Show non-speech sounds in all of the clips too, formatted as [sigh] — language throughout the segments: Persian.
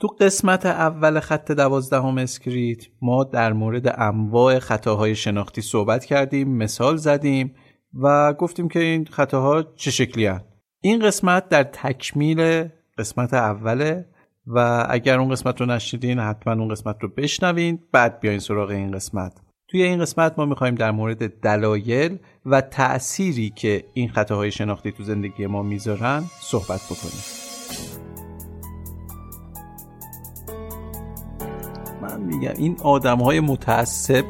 تو قسمت اول خط دوازدهم اسکریپت ما در مورد انواع خطاهای شناختی صحبت کردیم مثال زدیم و گفتیم که این خطاها چه شکلی هن. این قسمت در تکمیل قسمت اوله و اگر اون قسمت رو نشنیدین حتما اون قسمت رو بشنوین. بعد بیاین سراغ این قسمت. توی این قسمت ما می‌خوایم در مورد دلایل و تأثیری که این خطاهای شناختی تو زندگی ما می‌ذارن صحبت بکنیم. من میگم. این آدم های متعصب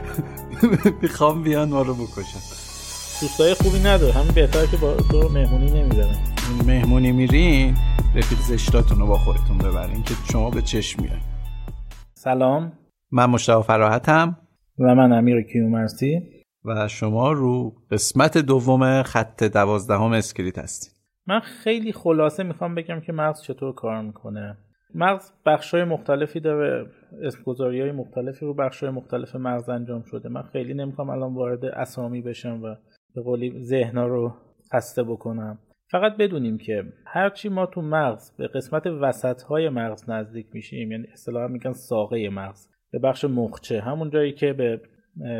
[laughs] می‌خوام بیان ما رو بکشن. دوستای خوبی نداره. همین بهتره که با تو مهمونی نمی‌برن مهمونی میرین رفیق زشتاتون رو با خودتون ببرین که شما به چشم میاد. سلام. من مشتاق فراحتم. و من امیر کیومرسی. و شما رو قسمت دوم خط دوازدهم اسکریپت هستید. من خیلی خلاصه می‌خوام بگم که مغز چطور کار می‌کنه. مغز بخشای مختلفی داره اسمگذاری های مختلفی رو بخشای مختلف مغز انجام شده. من خیلی نمی‌خوام الان وارد اسامی بشم و به قولی ذهنا رو خسته بکنم. فقط بدونیم که هرچی ما تو مغز به قسمت وسط های مغز نزدیک میشیم یعنی اصطلاحا میگن ساقه مغز به بخش مخچه همون جایی که به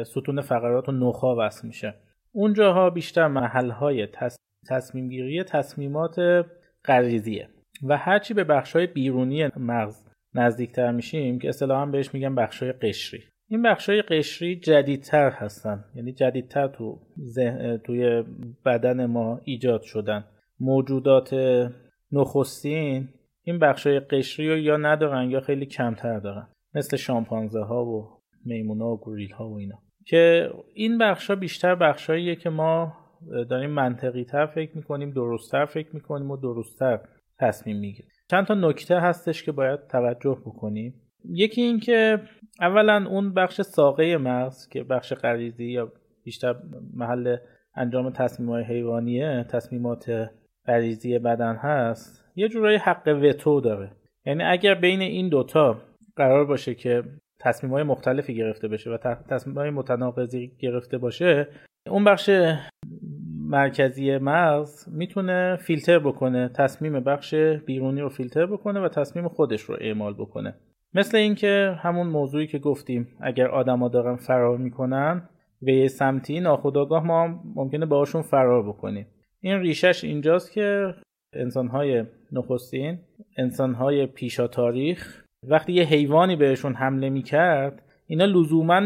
ستون فقرات و نخا وصل میشه. اونجاها بیشتر محل های تصمیم گیری تصمیمات غریزیه. و هرچی به بخشای بیرونی مغز نزدیکتر میشیم که اصطلاحا بهش میگن بخشای قشری. این بخشای قشری جدیدتر هستن. یعنی جدیدتر تو توی بدن ما ایجاد شدن. موجودات نخستین این بخشای قشری رو یا ندارن یا خیلی کمتر دارن. مثل شامپانزه ها و میمونا و گوریل ها و اینا. که این بخش ها بیشتر بخشاییه که ما داریم منطقی تر فکر می‌کنیم درستتر فکر می‌کنیم و درستتر تصمیم می‌گیریم. چند تا نکته هستش که باید توجه بکنیم. یکی این که اولا اون بخش ساقه مغز که بخش غریزی یا بیشتر محل انجام تصمیم های حیوانیه تصمیمات غریزی بدن هست یه جورایی حق وتو داره. یعنی اگر بین این دوتا قرار باشه که تصمیم مختلفی گرفته بشه و تصمیم متناقضی گرفته باشه اون بخش مرکزی مغز می‌تونه فیلتر بکنه تصمیم بخش بیرونی رو فیلتر بکنه و تصمیم خودش رو اعمال بکنه. مثل اینکه همون موضوعی که گفتیم اگر آدما دارن فرار می‌کنن به یه سمتی ناخودآگاه ما ممکنه باشون فرار بکنیم. این ریشش اینجاست که انسانهای نخستین انسانهای پیشا تاریخ وقتی یه حیوانی بهشون حمله می‌کرد اینا لزوما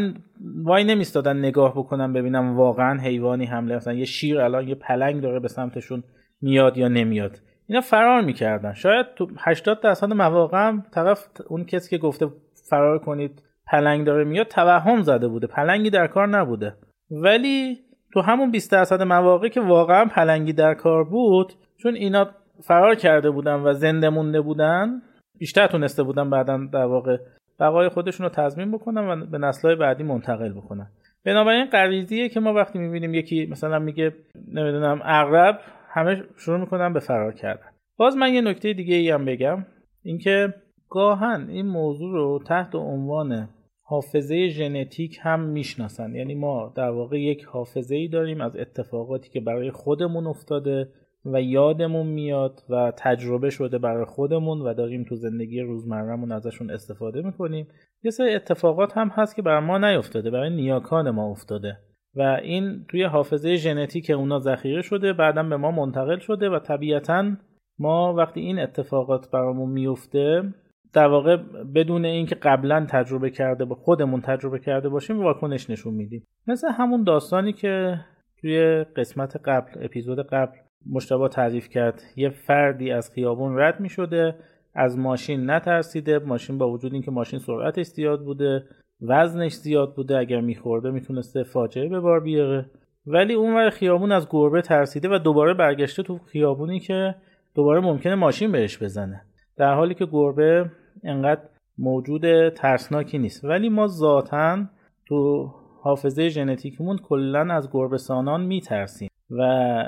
وای نمیستادن نگاه بکنن ببینم واقعا حیوانی حمله مثلا یه شیر الان یه پلنگ داره به سمتشون میاد یا نمیاد. اینا فرار می‌کردن. شاید تو 80 درصد مواقع طرف اون کسی که گفته فرار کنید پلنگ داره میاد توهم زده بوده. پلنگی در کار نبوده. ولی تو همون 20 درصد مواقع که واقعا پلنگی در کار بود چون اینا فرار کرده بودن و زنده مونده بودن بیشتر تونسته بودن بعدا در واقع بقای خودشون رو تضمین بکنن و به نسلهای بعدی منتقل بکنن. بنابراین غریزیه که ما وقتی می‌بینیم یکی مثلا میگه نمی‌دونم اغرب همه شروع می‌کنن به فرار کردن. باز من یه نکته دیگه ای هم بگم. اینکه گاهن این موضوع رو تحت عنوان حافظه ژنتیک هم می‌شناسن. یعنی ما در واقع یک حافظه ای داریم از اتفاقاتی که برای خودمون افتاده و یادمون میاد و تجربه شده برای خودمون و داریم تو زندگی روزمرهمون ازشون استفاده می‌کنیم. یه سری اتفاقات هم هست که برای ما نیفتاده برای نیاکان ما افتاده. و این توی حافظه ژنتیک اونا ذخیره شده بعدا به ما منتقل شده و طبیعتا ما وقتی این اتفاقات برامون میفته در واقع بدون اینکه قبلا تجربه کرده با خودمون تجربه کرده باشیم واکنش نشون میدیم. مثل همون داستانی که توی قسمت قبل اپیزود قبل مشتبه تعریف کرد. یه فردی از خیابون رد می شده از ماشین نترسیده. ماشین با وجود اینکه ماشین سرعتش زیاد بوده وزنش زیاد بوده اگر میخورده می‌تونسته فاجعه به بار بیاره. ولی اون خیابون از گربه ترسیده و دوباره برگشته تو خیابونی که دوباره ممکنه ماشین بهش بزنه. در حالی که گربه انقدر موجود ترسناکی نیست. ولی ما ذاتا تو حافظه ژنتیکمون کلا از گربه سانان میترسیم. و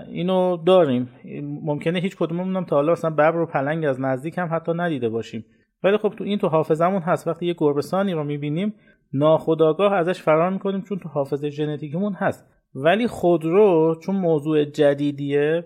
اینو داریم. ممکنه هیچ کدوممون هم تا حالا مثلا ببر و پلنگ از نزدیک هم حتی ندیده باشیم. ولی خب تو این تو حافظمون هست. وقتی یه گربهسانی رو می‌بینیم ناخداگاه ازش فرار می‌کنیم چون تو حافظه ژنتیکمون هست. ولی خودرو چون موضوع جدیدیه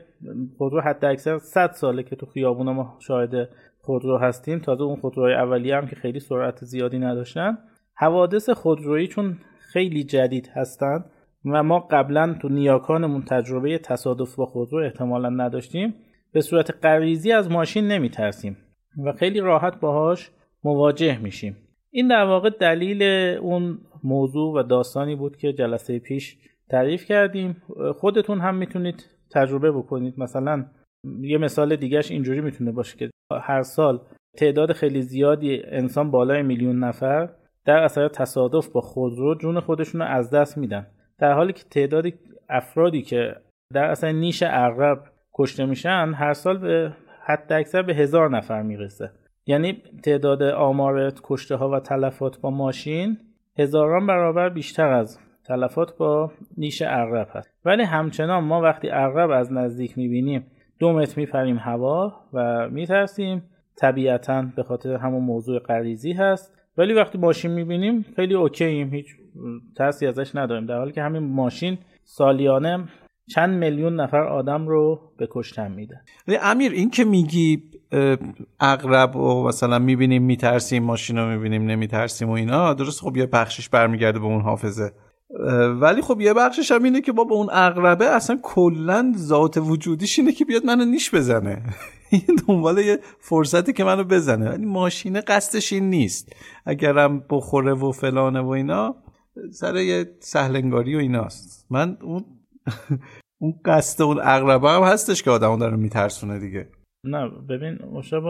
خودرو حتی اکثر 100 ساله که تو خیابون ما شاهد خودرو هستیم. تازه اون خودروهای اولیه هم که خیلی سرعت زیادی نداشتن. حوادث خودرویی چون خیلی جدید هستند و ما قبلا تو نیاکانمون تجربه تصادف با خودرو احتمالا نداشتیم به صورت غریزی از ماشین نمیترسیم و خیلی راحت باهاش مواجه میشیم. این در واقع دلیل اون موضوع و داستانی بود که جلسه پیش تعریف کردیم. خودتون هم می‌تونید تجربه بکنید. مثلا یه مثال دیگهش اینجوری می‌تونه باشه که هر سال تعداد خیلی زیادی انسان بالای میلیون نفر در اثر تصادف با خودرو جون خودشون رو از دست میدن. در حالی که تعداد افرادی که در اصل نیش عقرب کشته میشن هر سال به حد اکثر به هزار نفر می‌رسه. یعنی تعداد آمار کشته ها و تلفات با ماشین هزاران برابر بیشتر از تلفات با نیش عقرب هست. ولی همچنان ما وقتی عقرب از نزدیک می‌بینیم دو متر میپریم هوا و میترسیم. طبیعتا به خاطر همون موضوع غریزی هست. ولی وقتی ماشین می‌بینیم خیلی اوکییم هیچ ترسی ازش نداریم. در حالی که همین ماشین سالیانه چند میلیون نفر آدم رو به کشتن میده. امیر این که میگی اقرب و مثلا می‌بینیم میترسیم ماشین رو می‌بینیم نمیترسیم و اینا درست خب یه بخشش برمیگرده به اون حافظه. ولی خب یه بخشش هم اینه که با اون اقربه اصلا کلا ذات وجودیش اینه که بیاد منو نیش بزنه. [laughs] این دنبال یه فرصتی که منو بزنه. ولی ماشینه قصدش این نیست. اگرم بخوره و فلانه و اینا سر یه سهلنگاری و ایناست. من اون [laughs] اون قصد اون اقربه هم هستش که آدمو داره میترسونه دیگه. نه ببین مشابه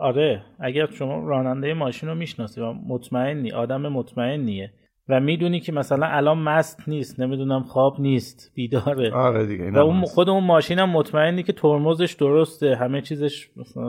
آره اگر شما راننده ماشین رو می‌شناسی و مطمئنی آدم مطمئنیه و می‌دونی که مثلا الان مست نیست نمی‌دونم خواب نیست بیداره. آره دیگه و اون خود اون ماشین هم مطمئنی که ترمزش درسته همه چیزش مثلا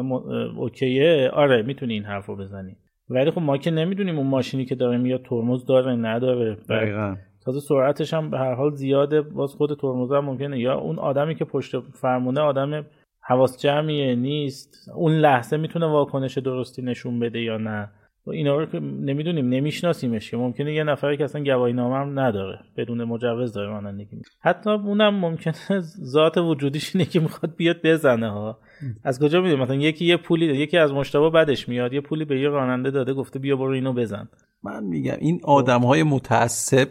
اوکیه. آره می‌تونی این حرف رو بزنی. ولی خب ما که نمی‌دونیم اون ماشینی که داره میاد ترمز داره نداره. دقیقا. تازه سرعتش هم به هر حال زیاده. باز خود ترمز هم ممکنه. یا اون آدمی که پشت فرمونه آدم حواس جمعیه نیست. اون لحظه می‌تونه واکنش درستی نشون بده یا نه. اینا رو که نمی‌دونیم نمیشناسیمش. که ممکنه یه نفری که اصلا گواهی نامه هم نداره بدون مجوز داره رانندگی حتی اونم ممکنه [laughs] ذات وجودیش اینه که می‌خواد بیاد بزنه ها. از کجا می‌دونیم؟ مثلا یکی یه پولی. یکی از مشتبه بدش میاد یه پولی به یه راننده داده گفته بیا برو اینو بزن. من میگم این آدم های متعصب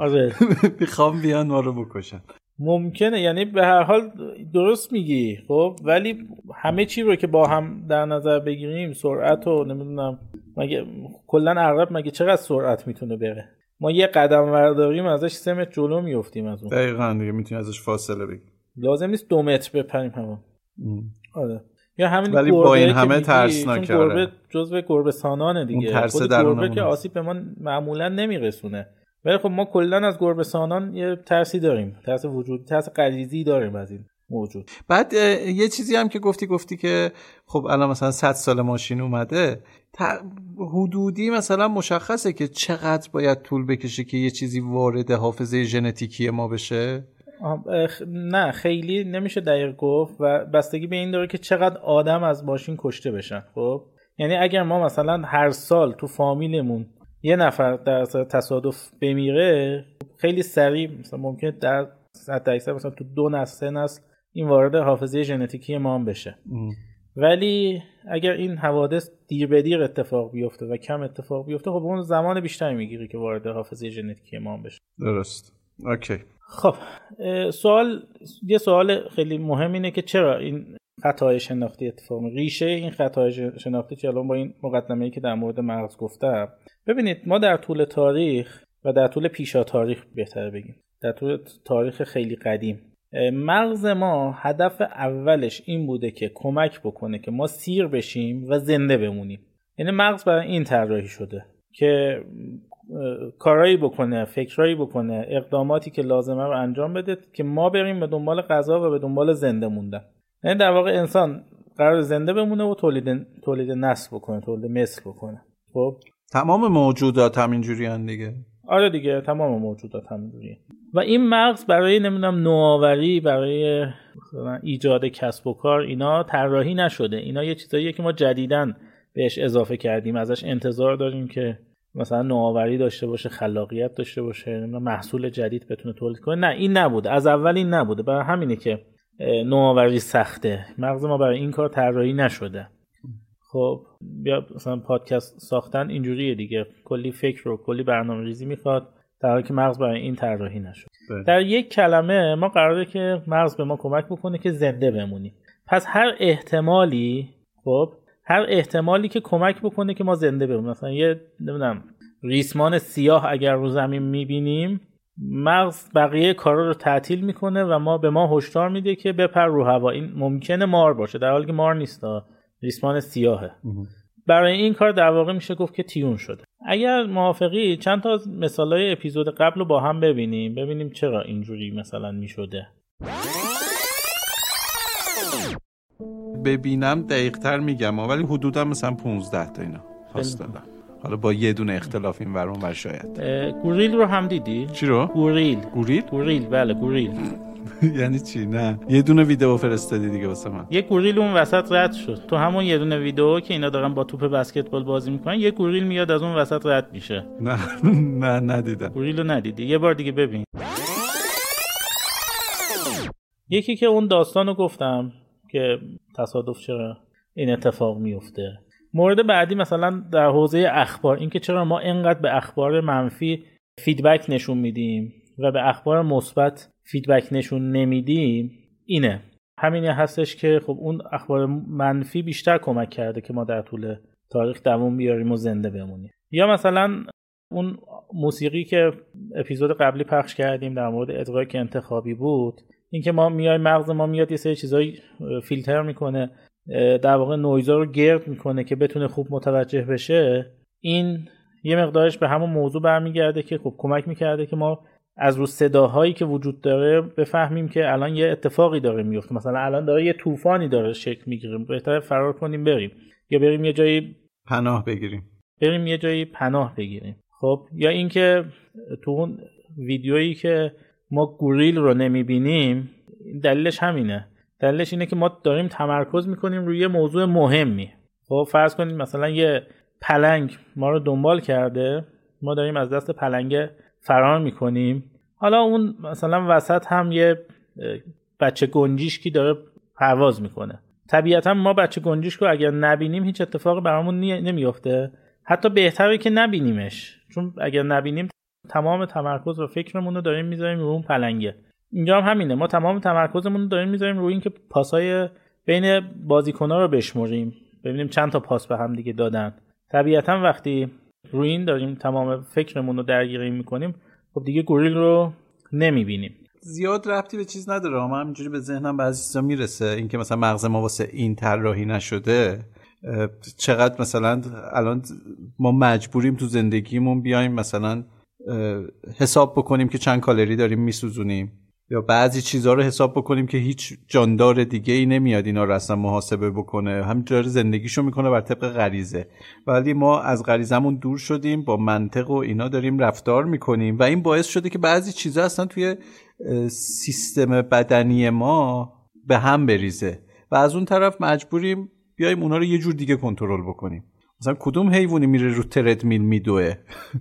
آره. [laughs] می‌خوام بیان ما رو بکشن. ممکنه. یعنی به هر حال درست میگی خب؟ ولی همه چی رو که با هم در نظر بگیریم سرعت و نمی‌دونم مگه کلا عقرب مگه چقدر سرعت می‌تونه بره؟ ما یه قدم ورداریم ازش سه متر جلو میفتیم از اون. دقیقا دیگه می‌تونی ازش فاصله بگیری. لازم نیست دو متر بپریم همون. آره. یا همین ولی با این همه ترسناک گربه جزو گربه سانانه دیگه. اون ترس که آسیب به ما معمولا نمیرسونه. ولی خب ما کلا از گربه سانان یه ترسی داریم ترس وجود ترس غریزی داریم از این موجود. بعد یه چیزی هم که گفتی گفتی که خب الان مثلا 100 سال ماشین اومده حدودی مثلا مشخصه که چقدر باید طول بکشه که یه چیزی وارد حافظه ژنتیکی ما بشه؟ نه خیلی نمیشه دقیق گفت و بستگی به این داره که چقدر آدم از ماشین کشته بشن خب؟ یعنی اگر ما مثلا هر سال تو فامیلمون یه نفر در تصادف بمیره خیلی سریع مثلا ممکنه در صد مثلا تو دو نسل سه نسل این وارد حافظه ژنتیکی ما هم بشه. ولی اگر این حوادث دیر به دیر اتفاق بیفته و کم اتفاق بیفته خب اون زمان بیشتری می‌گیره که وارد حافظه ژنتیکی ما بشه. درست. اوکی. خب سوال یه سوال خیلی مهم اینه که چرا این خطای شناختی اتفاق ریشه این خطای شناختی که الان با این مقدمه ای که در مورد مغز گفتم ببینید ما در طول تاریخ و در طول پیشا تاریخ بهتر بگیم. در طول تاریخ خیلی قدیم. مغز ما هدف اولش این بوده که کمک بکنه که ما سیر بشیم و زنده بمونیم. یعنی مغز برای این طراحی شده که کارایی بکنه فکرایی بکنه اقداماتی که لازمه رو انجام بده که ما بریم به دنبال غذا و به دنبال زنده موندن. یعنی در واقع انسان قرار زنده بمونه و تولید تولید نسل بکنه تولید مثل بکنه. خب؟ تمام موجودات همینجوری دیگه. آره دیگه تمام موجودات همینجوریه و این مغز برای نمی‌دونم نوآوری برای ایجاد کسب و کار اینا طراحی نشده. اینا یه چیزاییه که ما جدیدن بهش اضافه کردیم. ازش انتظار داریم که مثلا نوآوری داشته باشه خلاقیت داشته باشه محصول جدید بتونه تولید کنه. نه این نبوده. از اول این نبوده. برای همینه که نوآوری سخته. مغز ما برای این کار طراحی نشده. خب بیا مثلا پادکست ساختن اینجوریه دیگه. کلی فکر و کلی برنامه ریزی می‌خواد. در حالی که مغز برای این طراحی نشد. بله. در یک کلمه ما قراره که مغز به ما کمک بکنه که زنده بمونیم. پس هر احتمالی خب هر احتمالی که کمک بکنه که ما زنده بمونیم. مثلا یه نمی‌دونم ریسمان سیاه اگر رو زمین می‌بینیم مغز بقیه کارا رو تعطیل می‌کنه و ما به ما هشدار میده که بپر رو هوا. این ممکنه مار باشه. در حالی که مار نیست. ریسمان سیاهه. برای این کار در واقع میشه گفت که تیون شده. اگر موافقی چند تا از مثالای اپیزود قبل رو با هم ببینیم ببینیم چرا اینجوری مثلا می‌شده. ببینم دقیق تر میگم ولی حدودا مثلا 15 تا اینا پاس دادن. حالا با یه دونه اختلاف این ورون ور شاید. گوریل رو هم دیدی؟ چی رو؟ گوریل. گوریل؟ گوریل بله گوریل. [laughs] یعنی چی؟ نه. یه دونه ویدیو فرستادی دیگه واسه من. یه گوریل اون وسط رد شد. تو همون یه دونه ویدیو که اینا دارن با توپ بسکتبال بازی می‌کنن یه گوریل میاد از اون وسط رد میشه. نه. [laughs] نه ندیدم. گوریل رو ندیدی. یه بار دیگه ببین. یکی که اون داستانو گفتم که تصادف چرا این اتفاق میفته مورد بعدی مثلا در حوزه اخبار اینکه چرا ما اینقدر به اخبار منفی feedback نشون میدیم و به اخبار مثبت feedback نشون نمیدیم اینه. همینه هستش که خب اون اخبار منفی بیشتر کمک کرده که ما در طول تاریخ دووم بیاریم و زنده بمونیم. یا مثلا اون موسیقی که اپیزود قبلی پخش کردیم در مورد ادراک انتخابی بود اینکه ما میای مغز ما میاد یه سری چیزایی فیلتر می‌کنه در واقع نویزا رو گرد می‌کنه که بتونه خوب متوجه بشه. این یه مقدارش به همون موضوع برمیگرده که خب کمک می‌کرده که ما از رو صداهایی که وجود داره بفهمیم که الان یه اتفاقی داره میفته. مثلا الان داره یه طوفانی داره شکل می‌گیره. بهتر فرار کنیم بریم. یا بریم یه جایی پناه بگیریم. بریم یه جایی پناه بگیریم. خب یا اینکه تو اون ویدیویی که ما گوریل رو نمی‌بینیم دلیلش همینه. دلیلش اینه که ما داریم تمرکز می‌کنیم روی یه موضوع مهمی. خب فرض کنید مثلا یه پلنگ ما رو دنبال کرده. ما داریم از دست پلنگ فرار می‌کنیم. حالا اون مثلا وسط هم یه بچه گنجیشکی داره پرواز می‌کنه. طبیعتا ما بچه گنجیش رو اگر نبینیم هیچ اتفاقی برامون نمیافته. حتی بهتره که نبینیمش. چون اگر نبینیم تمام تمرکز و فکرمون رو داریم می‌ذاریم رو اون پلنگه. اینجا هم همینه. ما تمام تمرکزمون رو داریم می‌ذاریم روی اینکه پاسای بین بازیکن‌ها رو بشمریم. ببینیم چند تا پاس به هم دیگه دادن. طبیعتا وقتی روی این داریم تمام فکرمون رو درگیری می‌کنیم. خب دیگه گوریل رو نمی‌بینیم. زیاد ربطی به چیز نداره. اما همینجوری به ذهنم بعضی چیزا می‌رسه. اینکه مثلا مغز ما واسه این طراحی نشده چقدر مثلا الان ما مجبوریم تو زندگیمون بیایم مثلا حساب بکنیم که چند کالری داریم میسوزونیم. یا بعضی چیزها رو حساب بکنیم که هیچ جاندار دیگه ای نمیاد اینا رو اصلا محاسبه بکنه. همینجور زندگیشو می‌کنه بر طبق غریزه. ولی ما از غریزمون دور شدیم با منطق و اینا داریم رفتار می‌کنیم و این باعث شده که بعضی چیزها اصلا توی سیستم بدنی ما به هم بریزه. و از اون طرف مجبوریم بیایم اونا رو یه جور دیگه کنترل بکنیم. مثلا کدوم حیوانی میره رو تردمیل میدوه؟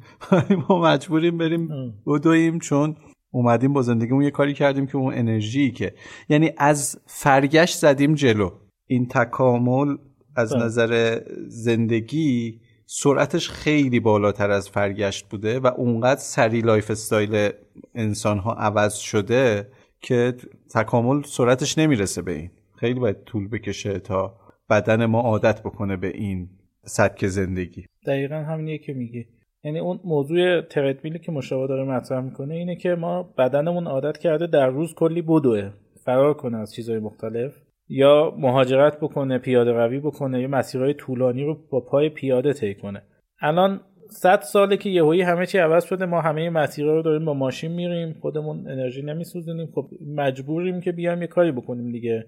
[laughs] ما مجبوریم بریم بدویم چون اومدیم با زندگیمون یه کاری کردیم که اون انرژی که یعنی از فرگشت زدیم جلو. این تکامل از بله. نظر زندگی سرعتش خیلی بالاتر از فرگشت بوده و اونقدر سریع lifestyle انسان ها عوض شده که تکامل سرعتش نمی‌رسه به این. خیلی باید طول بکشه تا بدن ما عادت بکنه به این سبک زندگی. دقیقا همینیه که میگی. یعنی اون موضوع تردمیلی که مشابه داره مطرح می‌کنه اینه که ما بدنمون عادت کرده در روز کلی بدوه فرار کنه از چیزهای مختلف. یا مهاجرت بکنه پیاده روی بکنه یا مسیرهای طولانی رو با پای پیاده طی کنه. الان صد ساله که یهویی همه چی عوض شده ما همه مسیرها رو داریم با ماشین میریم خودمون انرژی نمیسوزونیم. خب مجبوریم که بیایم یه کاری بکنیم دیگه.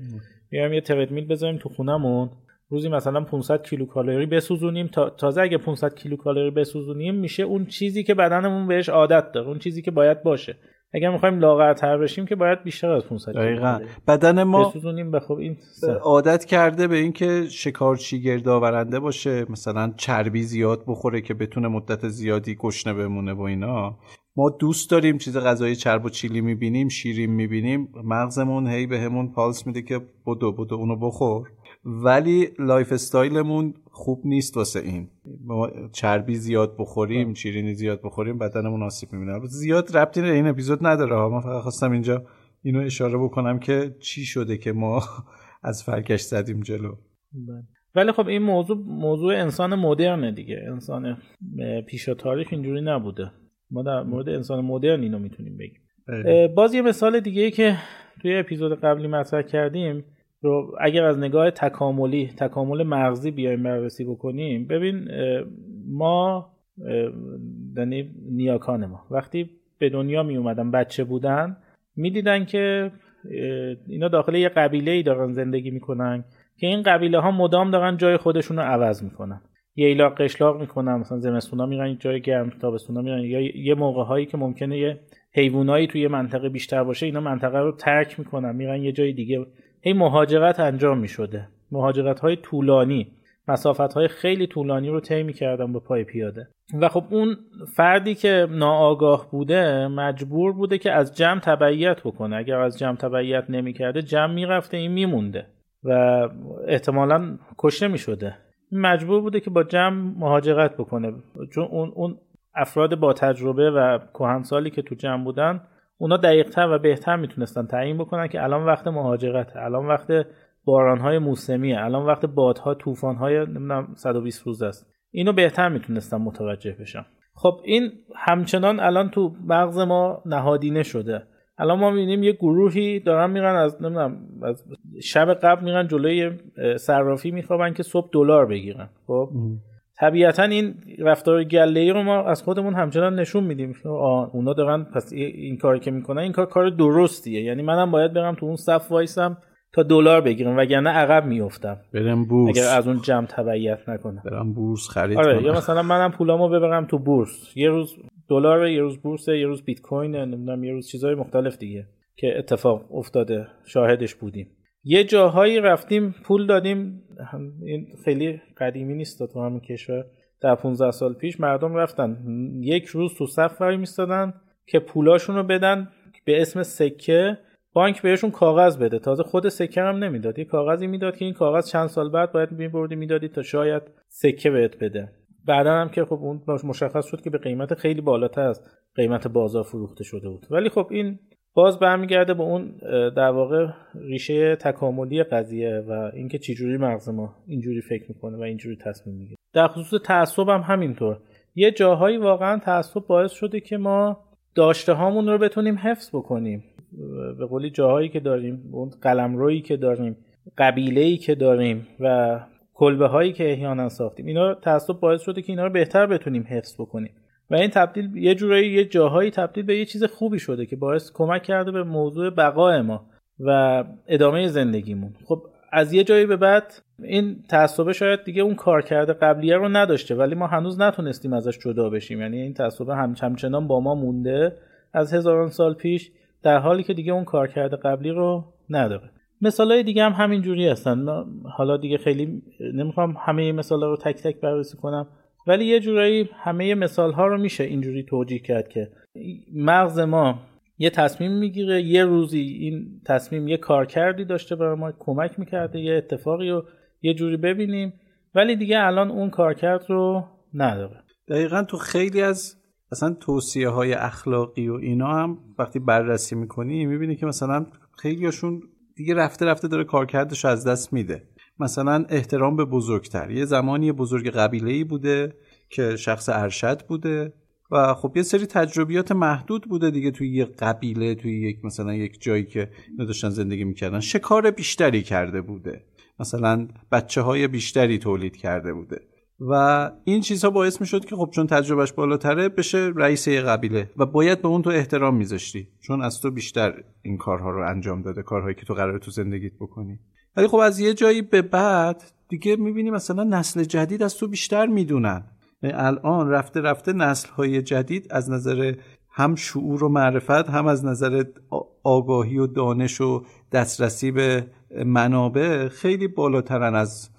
بیایم یه تردمیل بذاریم تو خونمون. روزی مثلا 500 کیلو کالری بسوزونیم. تا تازه اگه 500 کیلو کالری بسوزونیم میشه اون چیزی که بدنمون بهش عادت داره اون چیزی که باید باشه. اگر می‌خوایم لاغرتر بشیم که باید بیشتر از 500 دقیقاً. بدن ما بسوزونیم. به خب این عادت کرده به اینکه شکارچی گردآورنده باشه مثلا چربی زیاد بخوره که بتونه مدت زیادی گشنه بمونه و اینا. ما دوست داریم چیز غذای چرب و چیلی می‌بینیم شیرین می‌بینیم. مغزمون هی بهمون پالس میده که بدو بدو اونو بخور. ولی lifestyle مون خوب نیست واسه این. ما چربی زیاد بخوریم شیرینی زیاد بخوریم بدنمون آسیب می‌بینه. زیاد ربطی به این اپیزود نداره. من فقط خواستم اینجا اینو اشاره بکنم که چی شده که ما [laughs] از فرگشت زدیم جلو. بله. ولی خب این موضوع موضوع انسان مدرنه دیگه. انسان پیشا تاریخ اینجوری نبوده. ما در مورد انسان مدرن اینو می‌تونیم بگیم. بله. باز یه مثال دیگه ای که توی اپیزود قبلی مطرح کردیم. رو اگر از نگاه تکاملی تکامل مغزی بیایم بررسی بکنیم ببین ما یعنی نیاکان ما وقتی به دنیا می اومدن بچه بودن می‌دیدن که اینا داخل یه قبیله ای دارن زندگی می‌کنن که این قبیله ها مدام دارن جای خودشون رو عوض می‌کنن یه ایلاق قشلاق می‌کنن مثلا زمستونا میرن جای گرم تابستونا میرن. یا یه موقع هایی که ممکنه یه حیوانایی توی منطقه بیشتر باشه اینا منطقه رو ترک می‌کنن میرن یه جای دیگه هی مهاجرت انجام می شده مهاجرت های طولانی مسافت های خیلی طولانی رو طی کردن با پای پیاده. و خب اون فردی که ناآگاه بوده مجبور بوده که از جمع تبعیت بکنه. اگر از جمع تبعیت نمی‌کرده جمع می‌رفته این میمونده. و احتمالا کشته می‌شده. مجبور بوده که با جمع مهاجرت بکنه. چون اون, اون افراد با تجربه و کهنسالی که تو جمع بودن اونا دقیقتر و بهتر می‌تونستن تعیین بکنن که الان وقت مهاجرت الان وقت بارانهای موسمیه. الان وقت بادها طوفانهای نمی‌دونم 120 روز است. اینو بهتر می‌تونستن متوجه بشن. خب این همچنان الان تو مغز ما نهادینه شده. الان ما می‌بینیم یه گروهی دارن میرن از نمی‌دونم از شب قبل میرن جلوی صرافی میخوابن که صبح دلار بگیرن. خب؟ طبیعتا این رفتار گله ای رو ما از خودمون همچنان نشون میدیم. اونا دارن پس این کاری که می‌کنن این کار کار درستیه. یعنی منم باید برم تو اون صف وایسم تا دلار بگیرم وگرنه عقب میافتم. برم بورس. اگر از اون جمع تبعیت نکنم. برم بورس خرید آره یا مثلا منم پولامو ببرم تو بورس. یه روز دلار یه روز بورس یه روز بیت کوین نمی‌دونم یه روز چیزهای مختلف دیگه که اتفاق افتاده شاهدش بودیم. یه جاهایی رفتیم پول دادیم. این خیلی قدیمی نیست تو همین کشور. در 15 سال پیش مردم رفتن. یک روز تو صف وای میستادن که پولاشون رو بدن به اسم سکه. بانک بهشون کاغذ بده. تازه خود سکه هم نمی‌داد. یه کاغذی می‌داد که این کاغذ چند سال بعد باید میبردی می‌دادی تا شاید سکه بهت بده. بعدا هم که خب اون مشخص شد که به قیمت خیلی بالاتر از قیمت بازار فروخته شده بود. ولی خب این باز برمیگرده به اون در واقع ریشه تکاملی قضیه و اینکه چجوری مغز ما اینجوری فکر می‌کنه و اینجوری تصمیم می‌گیره. در خصوص تعصب هم همینطور. یه جاهایی واقعا تعصب باعث شده که ما داشته هامون رو بتونیم حفظ بکنیم. به قولی جاهایی که داریم اون قلمرویی که داریم قبیله ای که داریم و کلبه هایی که احیانا ساختیم اینا تعصب باعث شده که اینا رو بهتر بتونیم حفظ بکنیم. و این تبدیل یه جورایی یه جاهایی تبدیل به یه چیز خوبی شده که باعث کمک کرده به موضوع بقای ما و ادامه زندگیمون. خب از یه جایی به بعد این تعصبه شاید دیگه اون کار کرده قبلیه رو نداشته ولی ما هنوز نتونستیم ازش جدا بشیم. یعنی این تعصبه هم همچنان با ما مونده از هزاران سال پیش در حالی که دیگه اون کار کرده قبلی رو نداره. مثال های دیگه هم همین جوری هستن حالا دیگه خیلی نمی‌خوام همه مثال رو تک تک بررسی کنم. ولی یه جورایی همه مثال ها رو میشه اینجوری توجیه کرد که مغز ما یه تصمیم می‌گیره یه روزی این تصمیم یه کار کردی داشته برای ما کمک می‌کرده یه اتفاقی رو یه جوری ببینیم ولی دیگه الان اون کارکرد رو نداره. دقیقا تو خیلی از اصلا توصیه های اخلاقی و اینا هم وقتی بررسی می‌کنی می‌بینی که مثلا خیلیشون دیگه رفته رفته داره کارکردش از دست میده. مثلا احترام به بزرگتر. یه زمانی بزرگ قبیله ای بوده که شخص ارشد بوده و خب یه سری تجربیات محدود بوده دیگه توی یه قبیله توی یک مثلا یک جایی که اینا داشتن زندگی می‌کردن. شکار بیشتری کرده بوده. مثلا بچه های بیشتری تولید کرده بوده. و این چیزها باعث می‌شد که خب چون تجربهش بالاتره بشه رئیس یه قبیله. و باید به اون تو احترام میذاشتی. چون از تو بیشتر این کارها رو انجام داده کارهایی که تو قرار تو زندگیت بکنی. ولی خب از یه جایی به بعد دیگه می‌بینی مثلا نسل جدید از تو بیشتر می‌دونن. الان رفته رفته نسل های جدید از نظر هم شعور و معرفت هم از نظر آگاهی و دانش و دسترسی به منابع خیلی بالاترن از